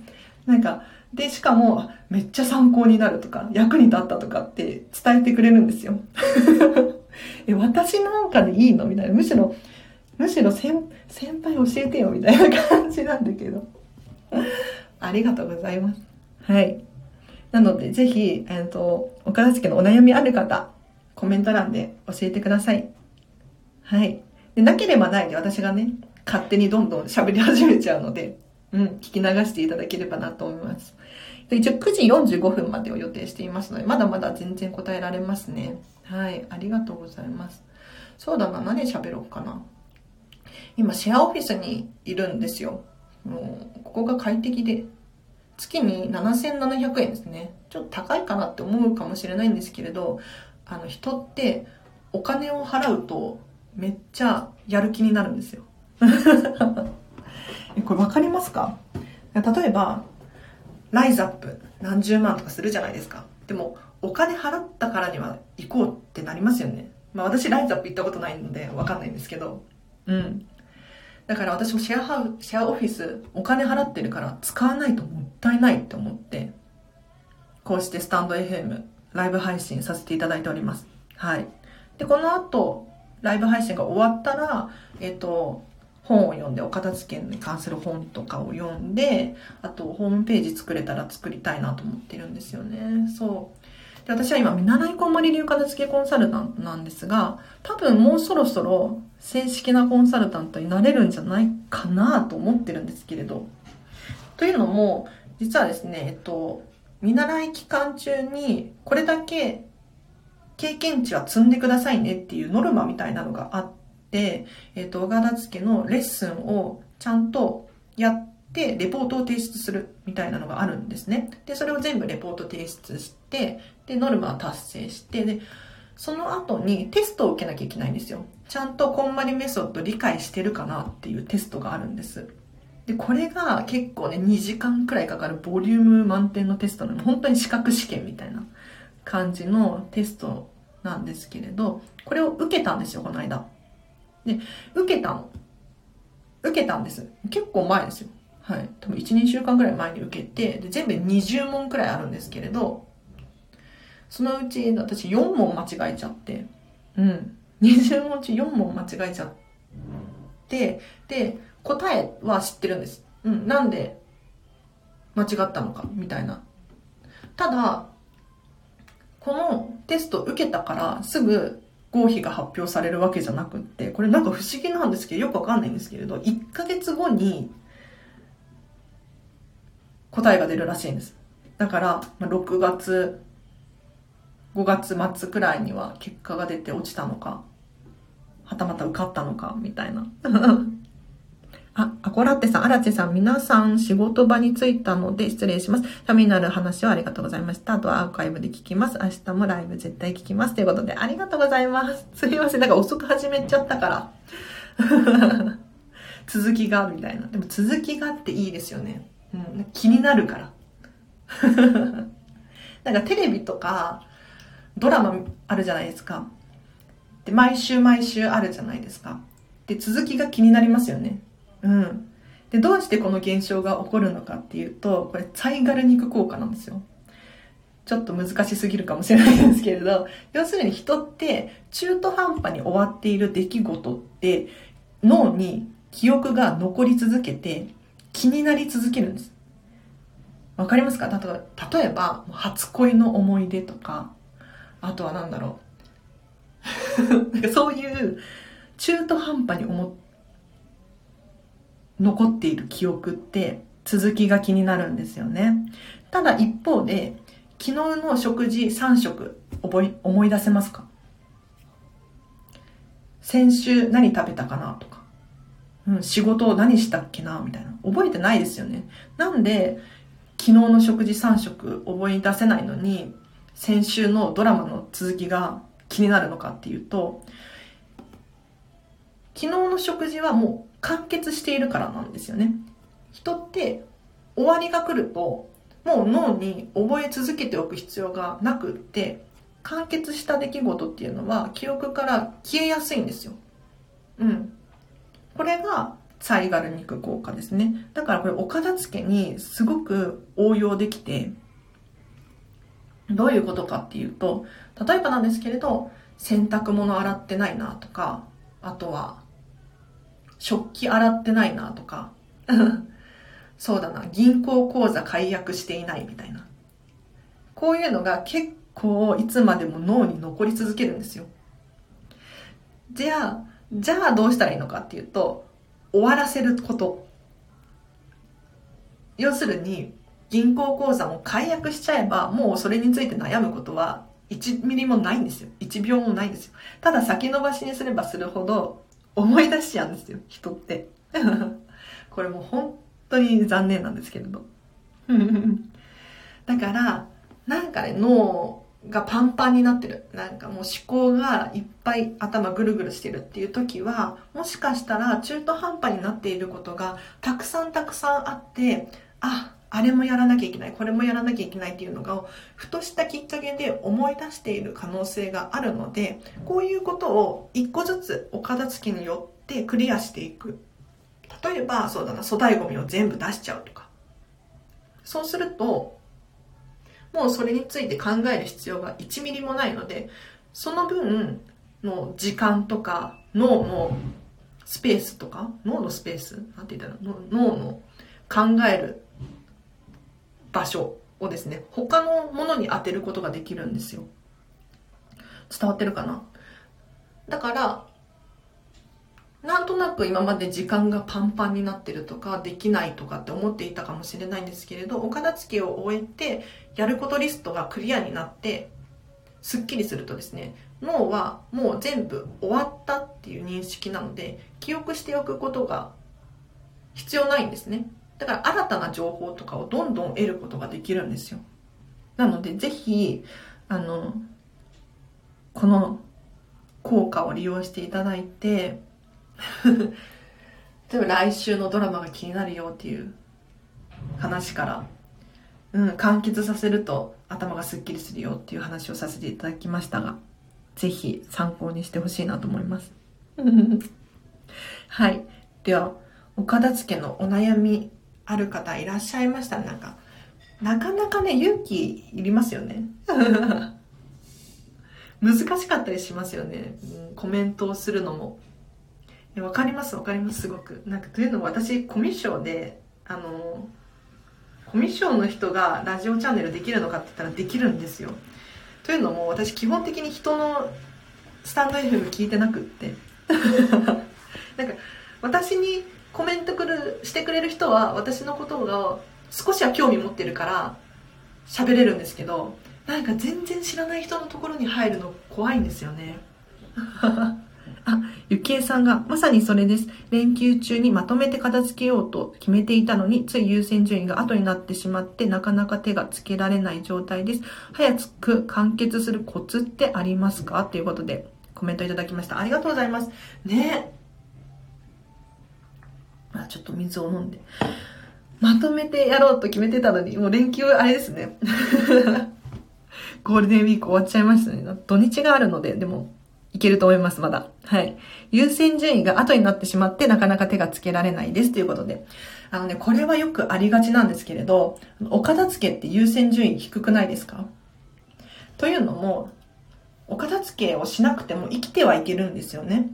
なんか、で、しかも、めっちゃ参考になるとか、役に立ったとかって伝えてくれるんですよ。[laughs] え、私なんかでいいの？みたいな。むしろ、むしろ先輩教えてよみたいな感じなんだけど。[laughs] ありがとうございます。はい。なので、ぜひ、えっ、ー、と、お片付けのお悩みある方、コメント欄で教えてください。はい。でなければないで私がね、勝手にどんどん喋り始めちゃうので、うん、聞き流していただければなと思います。で一応9時45分までを予定していますので、まだまだ全然答えられますね。はい。ありがとうございます。そうだな、何喋ろうかな。今シェアオフィスにいるんですよ。もう、ここが快適で、月に7700円ですね。ちょっと高いかなって思うかもしれないんですけれど、あの人ってお金を払うとめっちゃやる気になるんですよ。[laughs] これわかりますか？例えば、ライズアップ何十万とかするじゃないですか。でも、お金払ったからには行こうってなりますよね。まあ私ライズアップ行ったことないのでわかんないんですけど。うん。だから私もシェアハウシェアオフィスお金払ってるから使わないともったいないって思って、こうしてスタンド FM ライブ配信させていただいております。はい。で、この後、ライブ配信が終わったら、えっ、と、本を読んで、お片付けに関する本とかを読んで、あとホームページ作れたら作りたいなと思ってるんですよね。そう。で私は今、見習いこんまり流片付けコンサルタントなんですが、多分もうそろそろ正式なコンサルタントになれるんじゃないかなと思ってるんですけれど。というのも、実はですね、えっと、見習い期間中にこれだけ経験値は積んでくださいねっていうノルマみたいなのがあって、えっと、小片付けのレッスンをちゃんとやって、レポートを提出するみたいなのがあるんですね。で、それを全部レポート提出して、で、ノルマは達成して、で、その後にテストを受けなきゃいけないんですよ。ちゃんとこんまりメソッド理解してるかなっていうテストがあるんです。で、これが結構ね、2時間くらいかかるボリューム満点のテストなの本当に資格試験みたいな感じのテストなんですけれど、これを受けたんですよ、この間。で、受けたの。受けたんです。結構前ですよ。はい。多分1、2週間くらい前に受けて、で全部20問くらいあるんですけれど、そのうち私4問間違えちゃって、うん。20問中4問間違えちゃって、で、答えは知ってるんです。うん、なんで間違ったのか、みたいな。ただ、このテスト受けたからすぐ合否が発表されるわけじゃなくって、これなんか不思議なんですけど、よくわかんないんですけれど、1ヶ月後に答えが出るらしいんです。だから、6月、5月末くらいには結果が出て落ちたのか、はたまた受かったのか、みたいな。[laughs] あ、アコラッテさん、アラチェさん、皆さん仕事場に着いたので失礼します。ためになる話をありがとうございました。あとはアーカイブで聞きます。明日もライブ絶対聞きます。ということで、ありがとうございます。[laughs] すいません。なんか遅く始めちゃったから。[laughs] 続きが、みたいな。でも続きがっていいですよね。うん、気になるから。なんかテレビとかドラマあるじゃないですか。で、毎週毎週あるじゃないですか。で、続きが気になりますよね。うん。で、どうしてこの現象が起こるのかっていうと、これ、サイガル肉効果なんですよ。ちょっと難しすぎるかもしれないんですけれど、要するに人って中途半端に終わっている出来事って脳に記憶が残り続けて気になり続けるんです。わかりますか？例えば、初恋の思い出とか、あとは何だろう。[laughs] そういう中途半端に思残っている記憶って続きが気になるんですよね。ただ一方で、昨日の食事3食覚え思い出せますか？先週何食べたかな？とか、うん、仕事を何したっけな？みたいな。覚えてないですよね。なんで、昨日の食事3食覚え出せないのに、先週のドラマの続きが気になるのかっていうと、昨日の食事はもう完結しているからなんですよね。人って終わりが来るともう脳に覚え続けておく必要がなくって、完結した出来事っていうのは記憶から消えやすいんですよ。うん。これがサイガル肉効果ですね。だからこれお片付けにすごく応用できて、どういうことかっていうと、例えばなんですけれど、洗濯物洗ってないなとか、あとは、食器洗ってないなとか、[laughs] そうだな、銀行口座解約していないみたいな。こういうのが結構いつまでも脳に残り続けるんですよ。じゃあ、じゃあどうしたらいいのかっていうと、終わらせること。要するに、銀行口座も解約しちゃえば、もうそれについて悩むことは1ミリもないんですよ。1秒もないんですよ。ただ先延ばしにすればするほど思い出しちゃうんですよ、人って。[laughs] これもう本当に残念なんですけれど。[laughs] だから、なんかね、脳がパンパンになってる。なんかもう思考がいっぱい頭ぐるぐるしてるっていう時は、もしかしたら中途半端になっていることがたくさんたくさんあって、あ、あれもやらなきゃいけない、これもやらなきゃいけないっていうのが、ふとしたきっかけで思い出している可能性があるので、こういうことを一個ずつお片付けによってクリアしていく。例えば、そうだな、粗大ゴミを全部出しちゃうとか。そうすると、もうそれについて考える必要が1ミリもないので、その分の時間とか脳のスペースとか、脳のスペースなんて言ったら、脳の考える場所をですね、他のものに当てることができるんですよ。伝わってるかな？だから、なんとなく今まで時間がパンパンになってるとか、できないとかって思っていたかもしれないんですけれど、お片付けを終えて、やることリストがクリアになって、すっきりするとですね、脳はもう全部終わったっていう認識なので、記憶しておくことが必要ないんですね。だから新たな情報とかをどんどん得ることができるんですよ。なので、ぜひ、あの、この効果を利用していただいて、[laughs] 例えば来週のドラマが気になるよっていう話から、うん、完結させると頭がスッキリするよっていう話をさせていただきましたが、ぜひ参考にしてほしいなと思います。[laughs] はい。では、お片付けのお悩みある方いらっしゃいましたなんか、なかなかね、勇気いりますよね。[laughs] 難しかったりしますよね。うん、コメントをするのも。わかりますわかりますすごくなんかというのも私コミッションであのコミッションの人がラジオチャンネルできるのかって言ったらできるんですよというのも私基本的に人のスタンド FM 聞いてなくって [laughs] なんか私にコメントくるしてくれる人は私のことが少しは興味持ってるから喋れるんですけどなんか全然知らない人のところに入るの怖いんですよねあ、ゆきえさんが、まさにそれです。連休中にまとめて片付けようと決めていたのに、つい優先順位が後になってしまって、なかなか手がつけられない状態です。早く完結するコツってありますか？ということで、コメントいただきました。ありがとうございます。ねあ、ちょっと水を飲んで。まとめてやろうと決めてたのに、もう連休あれですね。ゴールデンウィーク終わっちゃいましたね。土日があるので、でも、1けると思います、まだ。はい。優先順位が後になってしまってなかなか手がつけられないですということで。あのね、これはよくありがちなんですけれど、お片付けって優先順位低くないですか？というのも、お片付けをしなくても生きてはいけるんですよね。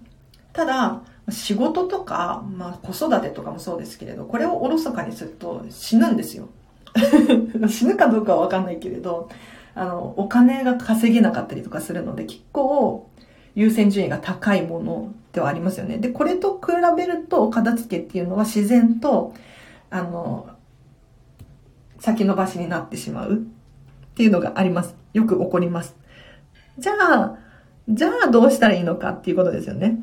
ただ、仕事とか、まあ子育てとかもそうですけれど、これをおろそかにすると死ぬんですよ。[laughs] 死ぬかどうかはわかんないけれど、あの、お金が稼げなかったりとかするので、結構優先順位が高いものではありますよね。で、これと比べると、片付けっていうのは自然と、あの、先延ばしになってしまうっていうのがあります。よく起こります。じゃあ、じゃあどうしたらいいのかっていうことですよね。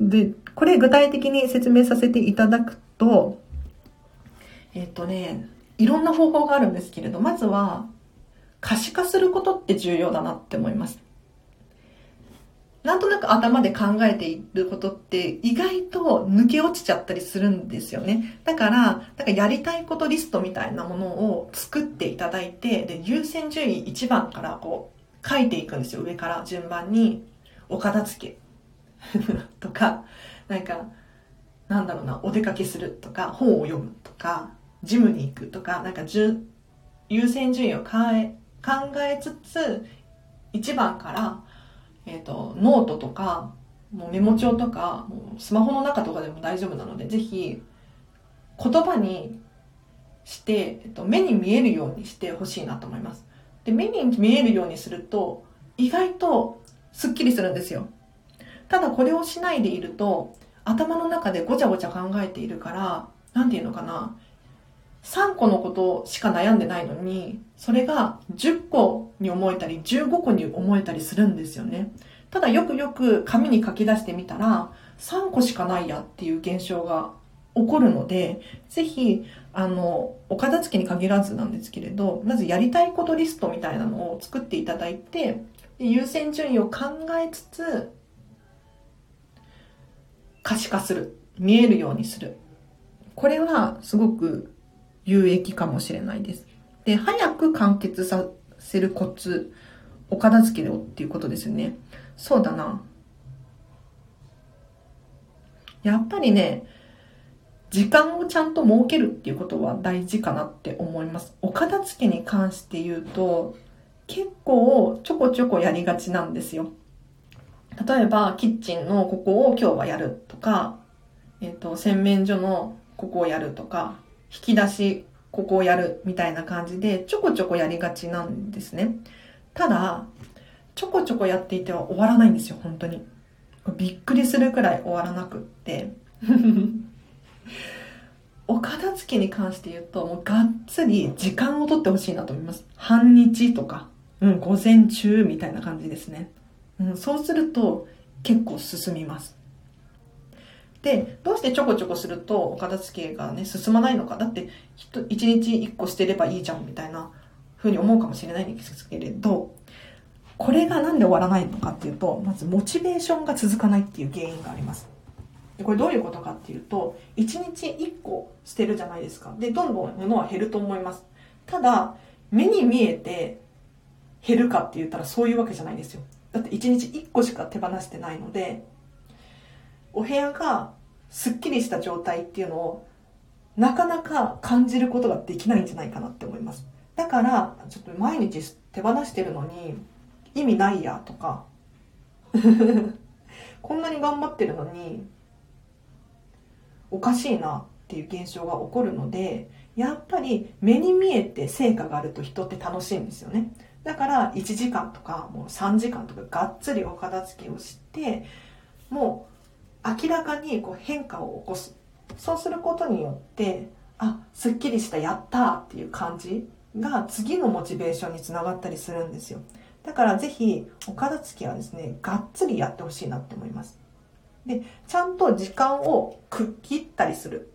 で、これ具体的に説明させていただくと、えっ、とね、いろんな方法があるんですけれど、まずは可視化することって重要だなって思います。なんとなく頭で考えていることって意外と抜け落ちちゃったりするんですよね。だから、なんかやりたいことリストみたいなものを作っていただいて、で、優先順位1番からこう書いていくんですよ。上から順番に、お片付け [laughs] とか、なんか、なんだろうな、お出かけするとか、本を読むとか、ジムに行くとか、なんか優先順位を変え、考えつつ、1番からえっ、ー、と、ノートとか、もうメモ帳とか、もうスマホの中とかでも大丈夫なので、ぜひ、言葉にして、えっと、目に見えるようにしてほしいなと思います。で、目に見えるようにすると、意外とスッキリするんですよ。ただこれをしないでいると、頭の中でごちゃごちゃ考えているから、なんていうのかな、3個のことしか悩んでないのに、それが10個に思えたり、15個に思えたりするんですよね。ただよくよく紙に書き出してみたら、3個しかないやっていう現象が起こるので、ぜひ、あの、お片付けに限らずなんですけれど、まずやりたいことリストみたいなのを作っていただいて、優先順位を考えつつ、可視化する。見えるようにする。これはすごく有益かもしれないです。で、早く完結させるコツ、お片付けをっていうことですよね。そうだな。やっぱりね、時間をちゃんと設けるっていうことは大事かなって思います。お片付けに関して言うと、結構ちょこちょこやりがちなんですよ。例えば、キッチンのここを今日はやるとか、えっ、ー、と、洗面所のここをやるとか、引き出し、ここをやるみたいな感じで、ちょこちょこやりがちなんですね。ただ、ちょこちょこやっていては終わらないんですよ、本当に。びっくりするくらい終わらなくって。[laughs] お片付けに関して言うと、もうがっつり時間をとってほしいなと思います。半日とか、うん、午前中みたいな感じですね。うん、そうすると結構進みます。で、どうしてちょこちょこするとお片付けがね、進まないのか。だって、一日一個捨てればいいじゃんみたいな風に思うかもしれないんですけれど、これがなんで終わらないのかっていうと、まずモチベーションが続かないっていう原因があります。でこれどういうことかっていうと、1日1個捨てるじゃないですか。で、どんどん物は減ると思います。ただ、目に見えて減るかって言ったらそういうわけじゃないんですよ。だって1日1個しか手放してないので、お部屋がすっきりした状態っていうのをなかなか感じることができないんじゃないかなって思います。だから、ちょっと毎日手放してるのに意味ないやとか [laughs] こんなに頑張ってるのにおかしいなっていう現象が起こるので、やっぱり目に見えて成果があると人って楽しいんですよね。だから1時間とかもう3時間とかがっつりお片付けをして、もう明らかにこう変化を起こす。そうすることによってあすっきりしたやったっていう感じが次のモチベーションにつながったりするんですよ。だからぜひお片付けはですねがっつりやってほしいなって思います。でちゃんと時間を区切ったりする。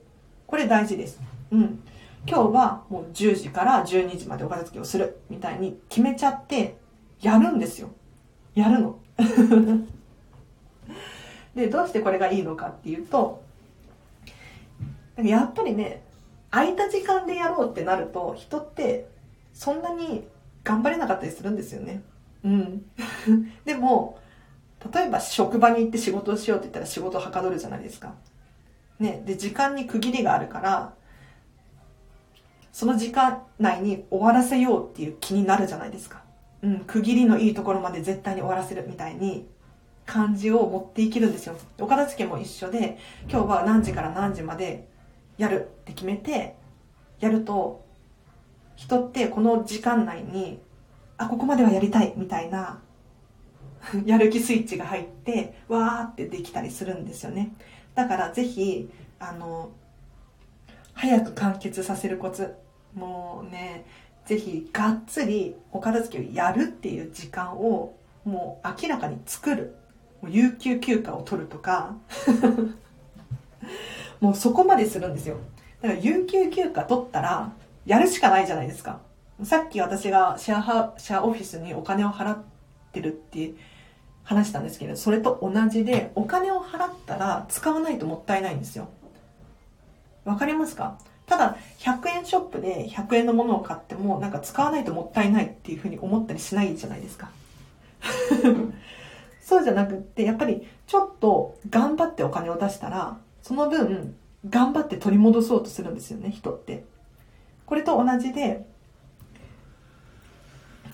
これ大事です。うん。今日はもう10時から12時までお片付けをするみたいに決めちゃってやるんですよ。やるの。で、どうしてこれがいいのかっていうと、やっぱりね、空いた時間でやろうってなると、人ってそんなに頑張れなかったりするんですよね。うん。[laughs] でも、例えば職場に行って仕事をしようって言ったら仕事はかどるじゃないですか。ね。で、時間に区切りがあるから、その時間内に終わらせようっていう気になるじゃないですか。うん、区切りのいいところまで絶対に終わらせるみたいに感じを持っていけるんですよ。お片付けも一緒で、今日は何時から何時までやるって決めて、やると、人ってこの時間内に、あ、ここまではやりたいみたいな [laughs] やる気スイッチが入って、わーってできたりするんですよね。だからぜひ、あの、早く完結させるコツ。もうね、ぜひがっつりお片付けをやるっていう時間をもう明らかに作る。有給休暇を取るとか [laughs] もうそこまでするんですよ。だから有給休暇取ったらやるしかないじゃないですか。さっき私がシェアハ、シェアオフィスにお金を払ってるって話したんですけど、それと同じで、お金を払ったら使わないともったいないんですよ。わかりますか？ただ、100円ショップで100円のものを買っても、なんか使わないともったいないっていうふうに思ったりしないじゃないですか。[laughs] そうじゃなくって、やっぱりちょっと頑張ってお金を出したら、その分、頑張って取り戻そうとするんですよね、人って。これと同じで、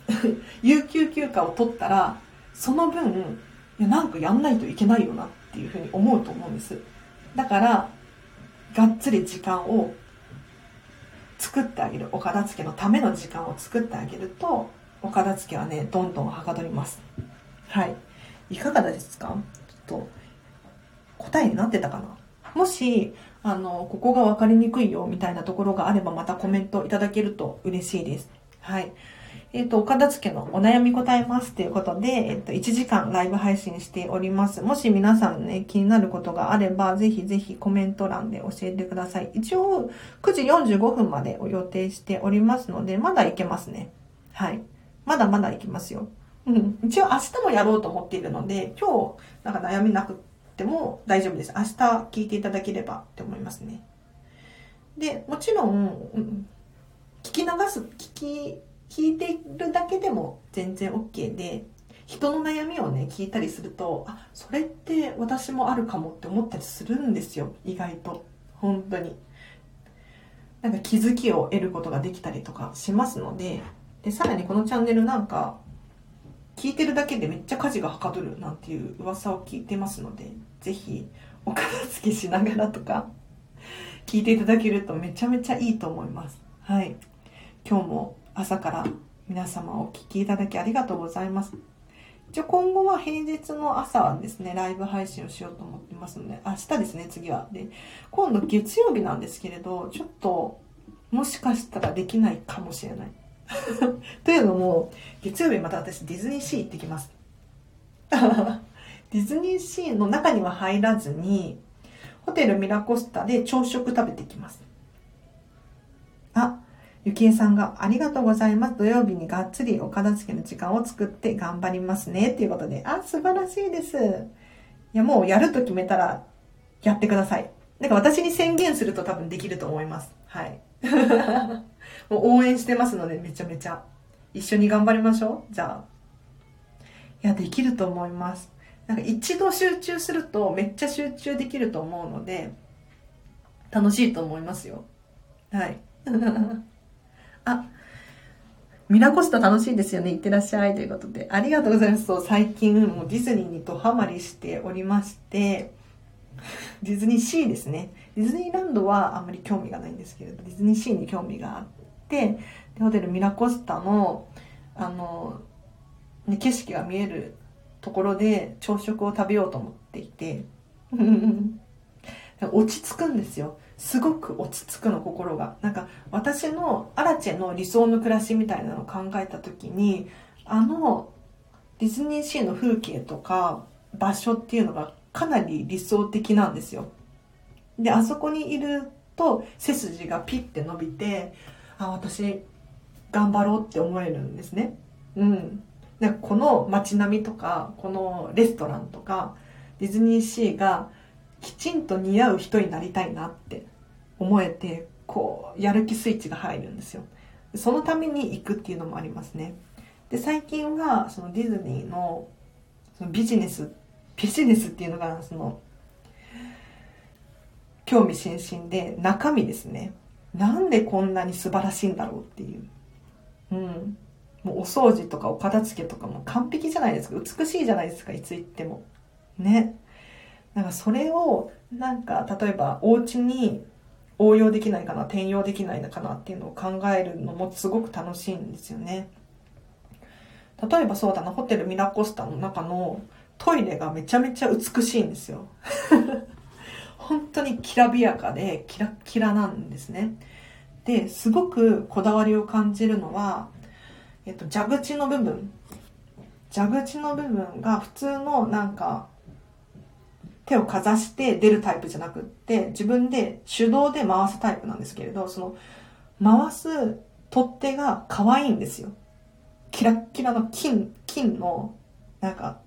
[laughs] 有給休暇を取ったら、その分、いや、なんかやんないといけないよなっていうふうに思うと思うんです。だから、がっつり時間を作ってあげる。お片付けのための時間を作ってあげると、お片付けはね、どんどんはかどります。はい。いかがですか？ちょっと、答えになってたかな？もし、あの、ここが分かりにくいよみたいなところがあればまたコメントいただけると嬉しいです。はい。えっ、ー、と、お片付けのお悩み答えますということで、えっ、ー、と、1時間ライブ配信しております。もし皆さんね、気になることがあれば、ぜひぜひコメント欄で教えてください。一応、9時45分までを予定しておりますので、まだいけますね。はい。まだまだいきますよ。うん。一応明日もやろうと思っているので、今日、なんか悩みなくても大丈夫です。明日聞いていただければって思いますね。で、もちろん、うん、聞き流す、聞き聞いてるだけでも全然 OK で、人の悩みをね、聞いたりすると、あ、それって私もあるかもって思ったりするんですよ。意外と。本当に。なんか気づきを得ることができたりとかしますので、で、さらにこのチャンネルなんか、聞いてるだけでめっちゃ家事がはかどるなんていう噂を聞いてますので、ぜひお片付けしながらとか、聞いていただけるとめちゃめちゃいいと思います。はい。今日も朝から皆様お聞きいただきありがとうございます。一応今後は平日の朝はですね、ライブ配信をしようと思ってますので、明日ですね、次は。で、今度月曜日なんですけれど、ちょっと、もしかしたらできないかもしれない。[laughs] というのも、月曜日また私ディズニーシー行ってきます。ディズニーシーの中には入らずに、ホテルミラコスタで朝食食べてきます。あ、ゆきえさんがありがとうございます。土曜日にがっつりお片付けの時間を作って頑張りますね。っていうことで、あ、素晴らしいです。いや、もうやると決めたらやってください。なんか私に宣言すると多分できると思います。はい。もう応援してますので、めちゃめちゃ。一緒に頑張りましょう。じゃあ。いや、できると思います。なんか一度集中するとめっちゃ集中できると思うので、楽しいと思いますよ。はい。[laughs] あ、ミラコスタ楽しいですよね。いってらっしゃい。ということで。ありがとうございます。そう、最近もうディズニーにドハマりしておりまして、ディズニーシーですね。ディズニーランドはあんまり興味がないんですけれど、ディズニーシーに興味があって、でホテルミラコスタの、あの、ね、景色が見えるところで朝食を食べようと思っていて、[laughs] 落ち着くんですよ。すごく落ち着くの心が。なんか私のアラチェの理想の暮らしみたいなのを考えた時にあのディズニーシーの風景とか場所っていうのがかなり理想的なんですよ。であそこにいると背筋がピッて伸びてあ私頑張ろうって思えるんですね。うん。でこの街並みとかこのレストランとかディズニーシーがきちんと似合う人になりたいなって思えてこうやる気スイッチが入るんですよ。そのために行くっていうのもありますね。で最近はそのディズニーのそのビジネスビジネスっていうのがその興味津々で中身ですね。なんでこんなに素晴らしいんだろうっていう。うん。もうお掃除とかお片付けとかも完璧じゃないですか。美しいじゃないですかいつ行っても。ね。なんかそれをなんか例えばお家に応用できないかな転用できないのかなっていうのを考えるのもすごく楽しいんですよね。例えばそうだなホテルミラコスタの中のトイレがめちゃめちゃ美しいんですよ。本当にきらびやかでキラッキラなんですねですごくこだわりを感じるのは、えっと、蛇口の部分蛇口の部分が普通のなんか手をかざして出るタイプじゃなくって、自分で手動で回すタイプなんですけれど、その回す取っ手が可愛いんですよ。キラッキラの金、金の、なんか、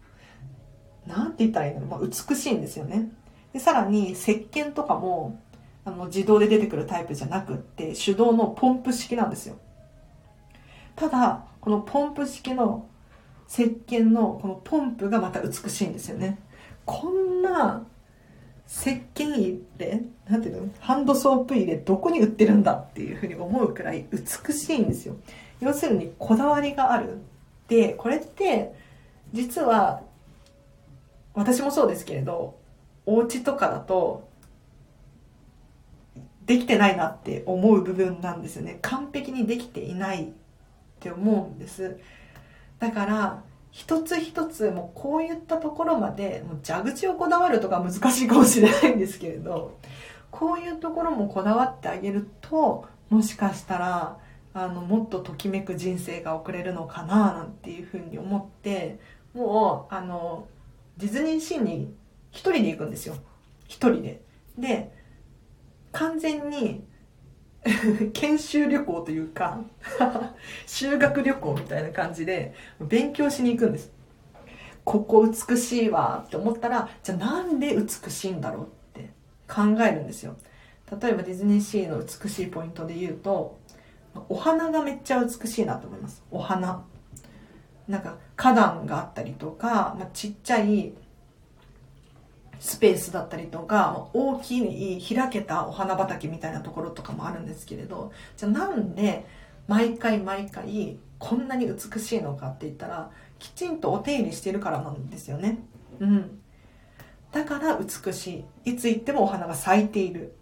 なんて言ったらいいの？まあ、美しいんですよね。で、さらに石鹸とかも、あの、自動で出てくるタイプじゃなくって、手動のポンプ式なんですよ。ただ、このポンプ式の石鹸のこのポンプがまた美しいんですよね。こんな石鹸入れなんていうの？ハンドソープ入れどこに売ってるんだっていうふうに思うくらい美しいんですよ要するにこだわりがあるでこれって実は私もそうですけれどお家とかだとできてないなって思う部分なんですよね。完璧にできていないって思うんです。だから一つ一つもうこういったところまでもう蛇口をこだわるとか難しいかもしれないんですけれどこういうところもこだわってあげるともしかしたらあのもっとときめく人生が送れるのかななんていうふうに思ってもうあのディズニーシーに一人で行くんですよ。一人で。で完全に [laughs] 研修旅行というか [laughs] 修学旅行みたいな感じで勉強しに行くんです。ここ美しいわって思ったらじゃあなんで美しいんだろうって考えるんですよ。例えばディズニーシーの美しいポイントで言うとお花がめっちゃ美しいなと思います。お花。なんか花壇があったりとか、まあ、ちっちゃいスペースだったりとか大きい開けたお花畑みたいなところとかもあるんですけれどじゃあなんで毎回毎回こんなに美しいのかって言ったらきちんとお手入れしてるからなんですよね。うん。だから美しい。いつ行ってもお花が咲いている。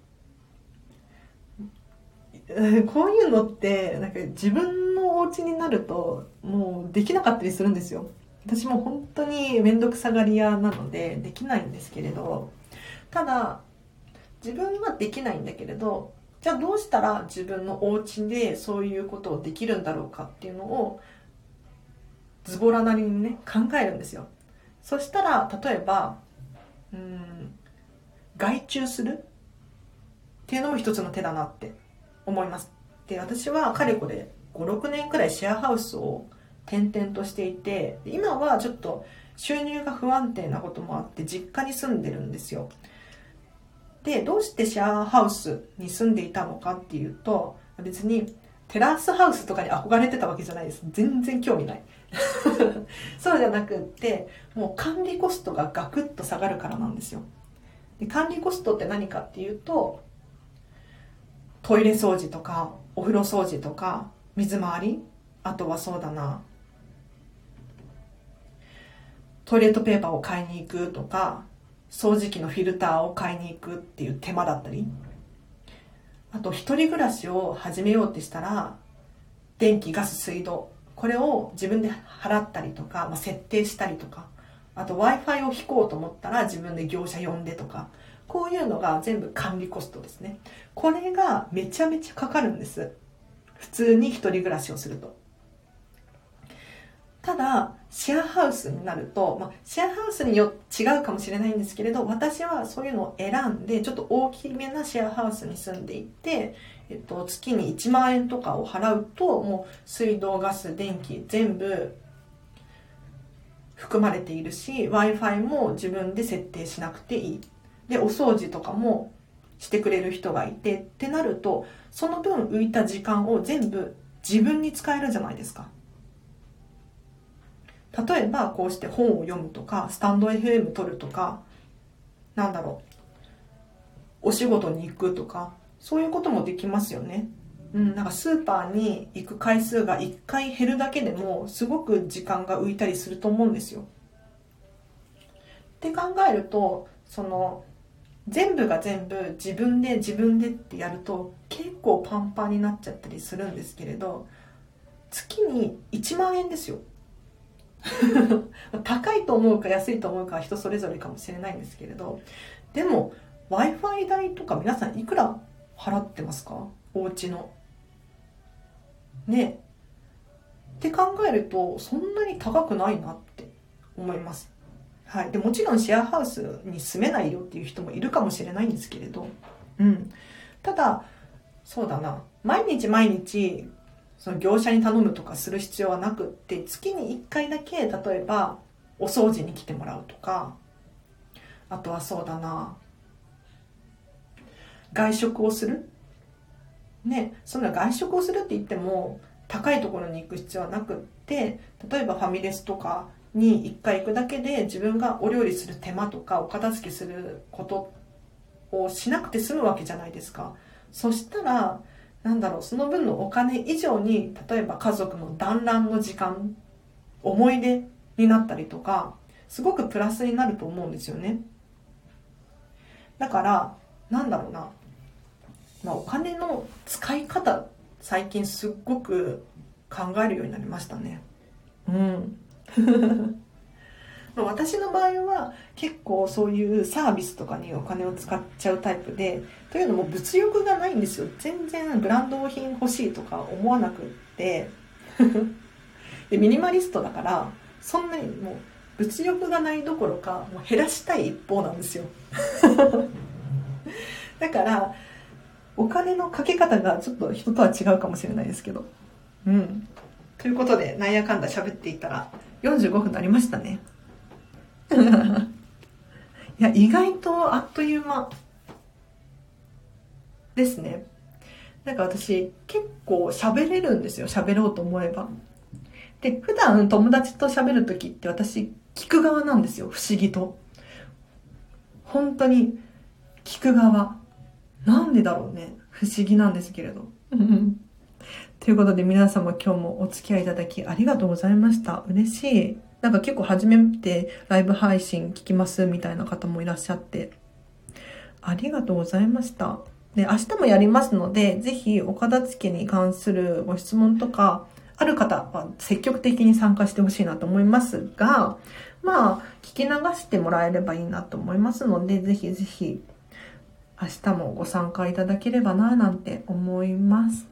こういうのってなんか自分のお家になるともうできなかったりするんですよ。私も本当に面倒くさがり屋なのでできないんですけれどただ自分はできないんだけれどじゃあどうしたら自分のお家でそういうことをできるんだろうかっていうのをズボラなりにね考えるんですよ。そしたら例えばうん外注するっていうのも一つの手だなって思います。で私はかれこれ56年くらいシェアハウスを転々としていて今はちょっと収入が不安定なこともあって実家に住んでるんですよ。でどうしてシェアハウスに住んでいたのかっていうと別にテラスハウスとかに憧れてたわけじゃないです。全然興味ない。[laughs] そうじゃなくってもう管理コストがガクッと下がるからなんですよ。で管理コストって何かっていうとトイレ掃除とかお風呂掃除とか水回りあとはそうだなトイレットペーパーを買いに行くとか、掃除機のフィルターを買いに行くっていう手間だったり、あと一人暮らしを始めようってしたら、電気、ガス、水道、これを自分で払ったりとか、まあ、設定したりとか、あと Wi-Fi を引こうと思ったら自分で業者呼んでとか、こういうのが全部管理コストですね。これがめちゃめちゃかかるんです。普通に一人暮らしをすると。ただシェアハウスになると、まあ、シェアハウスによ違うかもしれないんですけれど私はそういうのを選んでちょっと大きめなシェアハウスに住んでいて、えっと、月に1万円とかを払うともう水道ガス電気全部含まれているし w i f i も自分で設定しなくていい。でお掃除とかもしてくれる人がいてってなるとその分浮いた時間を全部自分に使えるじゃないですか。例えばこうして本を読むとかスタンド FM 取るとかなんだろうお仕事に行くとかそういうこともできますよねうん、なんかスーパーに行く回数が1回減るだけでもすごく時間が浮いたりすると思うんですよ。って考えるとその全部が全部自分で自分でってやると結構パンパンになっちゃったりするんですけれど月に1万円ですよ [laughs] 高いと思うか安いと思うかは人それぞれかもしれないんですけれどでも w i f i 代とか皆さんいくら払ってますか？お家の。ね。って考えるとそんなに高くないなって思います。はい、でもちろんシェアハウスに住めないよっていう人もいるかもしれないんですけれど、うん、ただそうだな。毎日毎日その業者に頼むとかする必要はなくって月に1回だけ例えばお掃除に来てもらうとかあとはそうだな外食をする？ねそんな外食をするって言っても高いところに行く必要はなくって例えばファミレスとかに1回行くだけで自分がお料理する手間とかお片付けすることをしなくて済むわけじゃないですか。そしたらなんだろうその分のお金以上に例えば家族の団らんの時間思い出になったりとかすごくプラスになると思うんですよね。だからなんだろうな、まあ、お金の使い方最近すっごく考えるようになりましたね。うん。[laughs] 私の場合は結構そういうサービスとかにお金を使っちゃうタイプでというのも物欲がないんですよ。全然ブランド品欲しいとか思わなくって。[laughs] でミニマリストだからそんなにもう物欲がないどころかもう減らしたい一方なんですよ。[laughs] だからお金のかけ方がちょっと人とは違うかもしれないですけど。うん。ということでなんやかんだ喋っていたら45分なりましたね。いや、意外とあっという間ですね。なんか私結構喋れるんですよ。喋ろうと思えば。で、普段友達と喋る時って私聞く側なんですよ。不思議と。本当に聞く側。なんでだろうね。不思議なんですけれど。ということで皆様今日もお付き合いいただきありがとうございました。嬉しい。なんか結構初めてライブ配信聞きますみたいな方もいらっしゃって。ありがとうございました。で、明日もやりますので、ぜひお片付けに関するご質問とか、ある方は積極的に参加してほしいなと思いますが、まあ、聞き流してもらえればいいなと思いますので、ぜひぜひ、明日もご参加いただければな、なんて思います。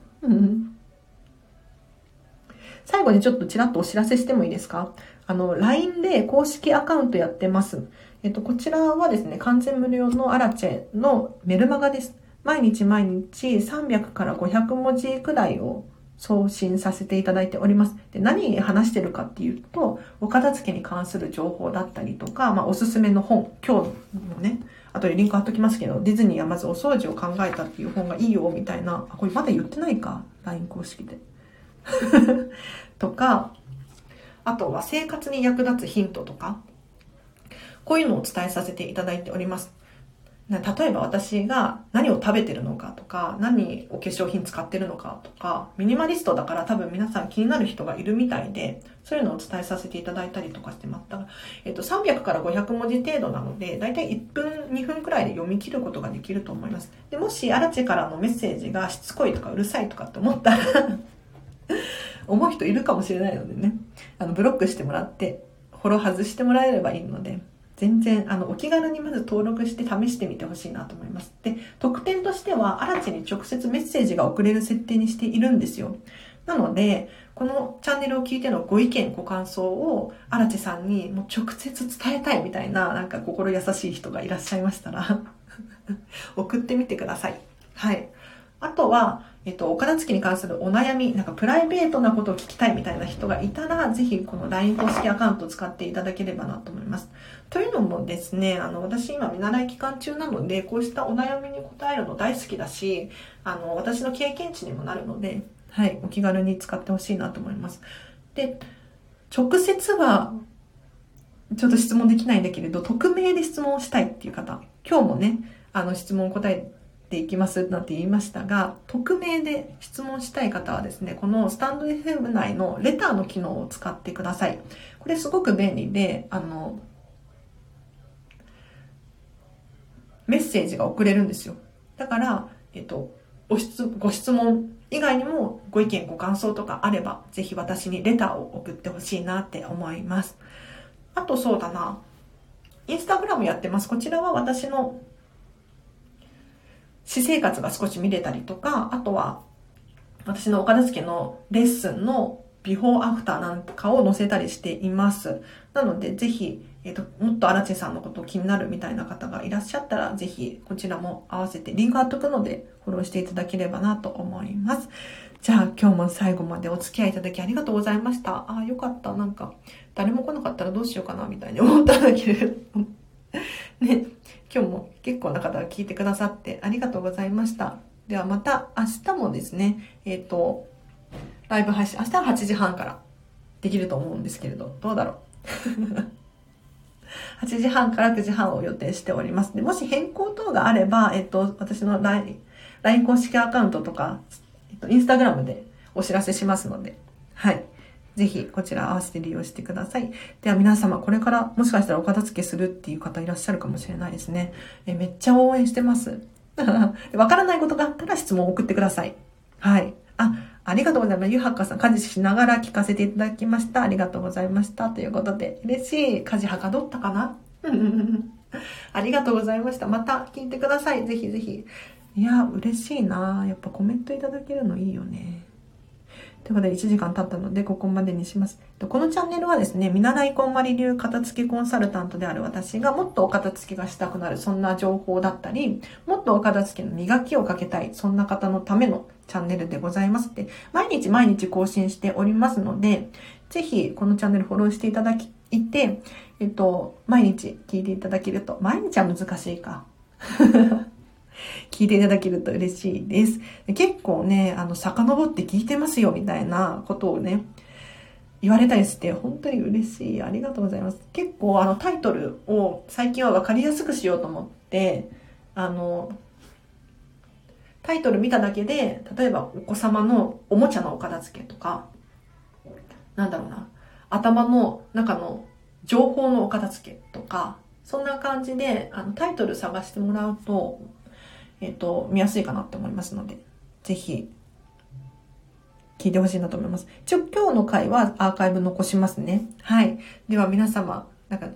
最後にちょっとちらっとお知らせしてもいいですか？あの、LINE で公式アカウントやってます。えっと、こちらはですね、完全無料のアラチェのメルマガです。毎日毎日300から500文字くらいを送信させていただいております。で何話してるかっていうと、お片付けに関する情報だったりとか、まあ、おすすめの本、今日のね、あとでリンク貼っときますけど、ディズニーはまずお掃除を考えたっていう本がいいよ、みたいな、あ、これまだ言ってないか ?LINE 公式で。[laughs] とか、あとは生活に役立つヒントとか、こういうのを伝えさせていただいております。例えば私が何を食べてるのかとか、何お化粧品使ってるのかとか、ミニマリストだから多分皆さん気になる人がいるみたいで、そういうのをお伝えさせていただいたりとかしてましたが、えっと、300から500文字程度なので、だいたい1分、2分くらいで読み切ることができると思います。でもし、アラチェからのメッセージがしつこいとかうるさいとかって思ったら思う人いるかもしれないのでね、あの、ブロックしてもらって、フォロー外してもらえればいいので、全然、あの、お気軽にまず登録して試してみてほしいなと思います。で、特典としては、アラチに直接メッセージが送れる設定にしているんですよ。なので、このチャンネルを聞いてのご意見、ご感想を、アラチさんにもう直接伝えたいみたいな、なんか心優しい人がいらっしゃいましたら [laughs] 送ってみてください。はい。あとは、えっと、お片付けに関するお悩み、なんかプライベートなことを聞きたいみたいな人がいたら、ぜひこの LINE 公式アカウントを使っていただければなと思います。というのもですね、あの、私今見習い期間中なので、こうしたお悩みに答えるの大好きだし、あの、私の経験値にもなるので、はい、お気軽に使ってほしいなと思います。で、直接は、ちょっと質問できないんだけれど、匿名で質問したいっていう方、今日もね、あの質問答えていきますなんて言いましたが、匿名で質問したい方はですね、このスタンド FM 内のレターの機能を使ってください。これすごく便利で、あの、メッセージが送れるんですよ。だから、えっと、ご質ご質問以外にもご意見ご感想とかあれば、ぜひ私にレターを送ってほしいなって思います。あとそうだな、インスタグラムやってます。こちらは私の私生活が少し見れたりとか、あとは私の岡田付けのレッスンのビフォーアフターなんかを載せたりしています。なので、ぜひ、えっ、ー、と、もっと荒地さんのこと気になるみたいな方がいらっしゃったら、ぜひ、こちらも合わせてリンク貼っとくので、フォローしていただければなと思います。じゃあ、今日も最後までお付き合いいただきありがとうございました。ああ、よかった。なんか、誰も来なかったらどうしようかな、みたいに思っただけれど。[laughs] ね、今日も結構な方が聞いてくださってありがとうございました。ではまた明日もですね、えっ、ー、と、ライブ配信、明日は8時半からできると思うんですけれど、どうだろう。[laughs] 8時半から9時半を予定しております。で、もし変更等があれば、えっと、私の LINE, 公式アカウントとか、えっと、インスタグラムでお知らせしますので、はい。ぜひ、こちら合わせて利用してください。では皆様、これからもしかしたらお片付けするっていう方いらっしゃるかもしれないですね。えめっちゃ応援してます。[laughs] わからないことがあったら質問を送ってください。はい。あ、ありがとうございます。ゆはかさん、家事しながら聞かせていただきました。ありがとうございました。ということで、嬉しい。家事はかどったかな？[laughs] ありがとうございました。また聞いてください。ぜひぜひ。いや、嬉しいなやっぱコメントいただけるのいいよね。ということで、1時間経ったので、ここまでにします。このチャンネルはですね、見習いこんまり流片付けコンサルタントである私がもっとお片付けがしたくなる、そんな情報だったり、もっとお片付けの磨きをかけたい、そんな方のためのチャンネルでございますで、毎日毎日更新しておりますので、ぜひこのチャンネルフォローしていただき、いて、えっと、毎日聞いていただけると、毎日は難しいか。聞いていただけると嬉しいです。結構ね、あの、遡って聞いてますよみたいなことをね、言われたりして本当に嬉しい。ありがとうございます。結構あのタイトルを最近はわかりやすくしようと思って、あの、タイトル見ただけで、例えばお子様のおもちゃのお片付けとか、なんだろうな、頭の中の情報のお片付けとか、そんな感じであのタイトル探してもらうとえっ、ー、と、見やすいかなって思いますので、ぜひ、聞いてほしいなと思います。一応今日の回はアーカイブ残しますね。はい。では皆様、なんか、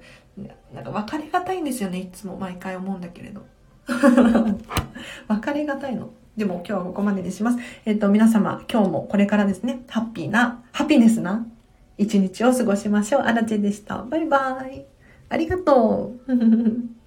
なんか別れがたいんですよね。いつも毎回思うんだけれど。[laughs] 別れがたいの。でも今日はここまでにします。えっ、ー、と、皆様、今日もこれからですね、ハッピーな、ハピネスな一日を過ごしましょう。あらちでした。バイバイ。ありがとう。[laughs]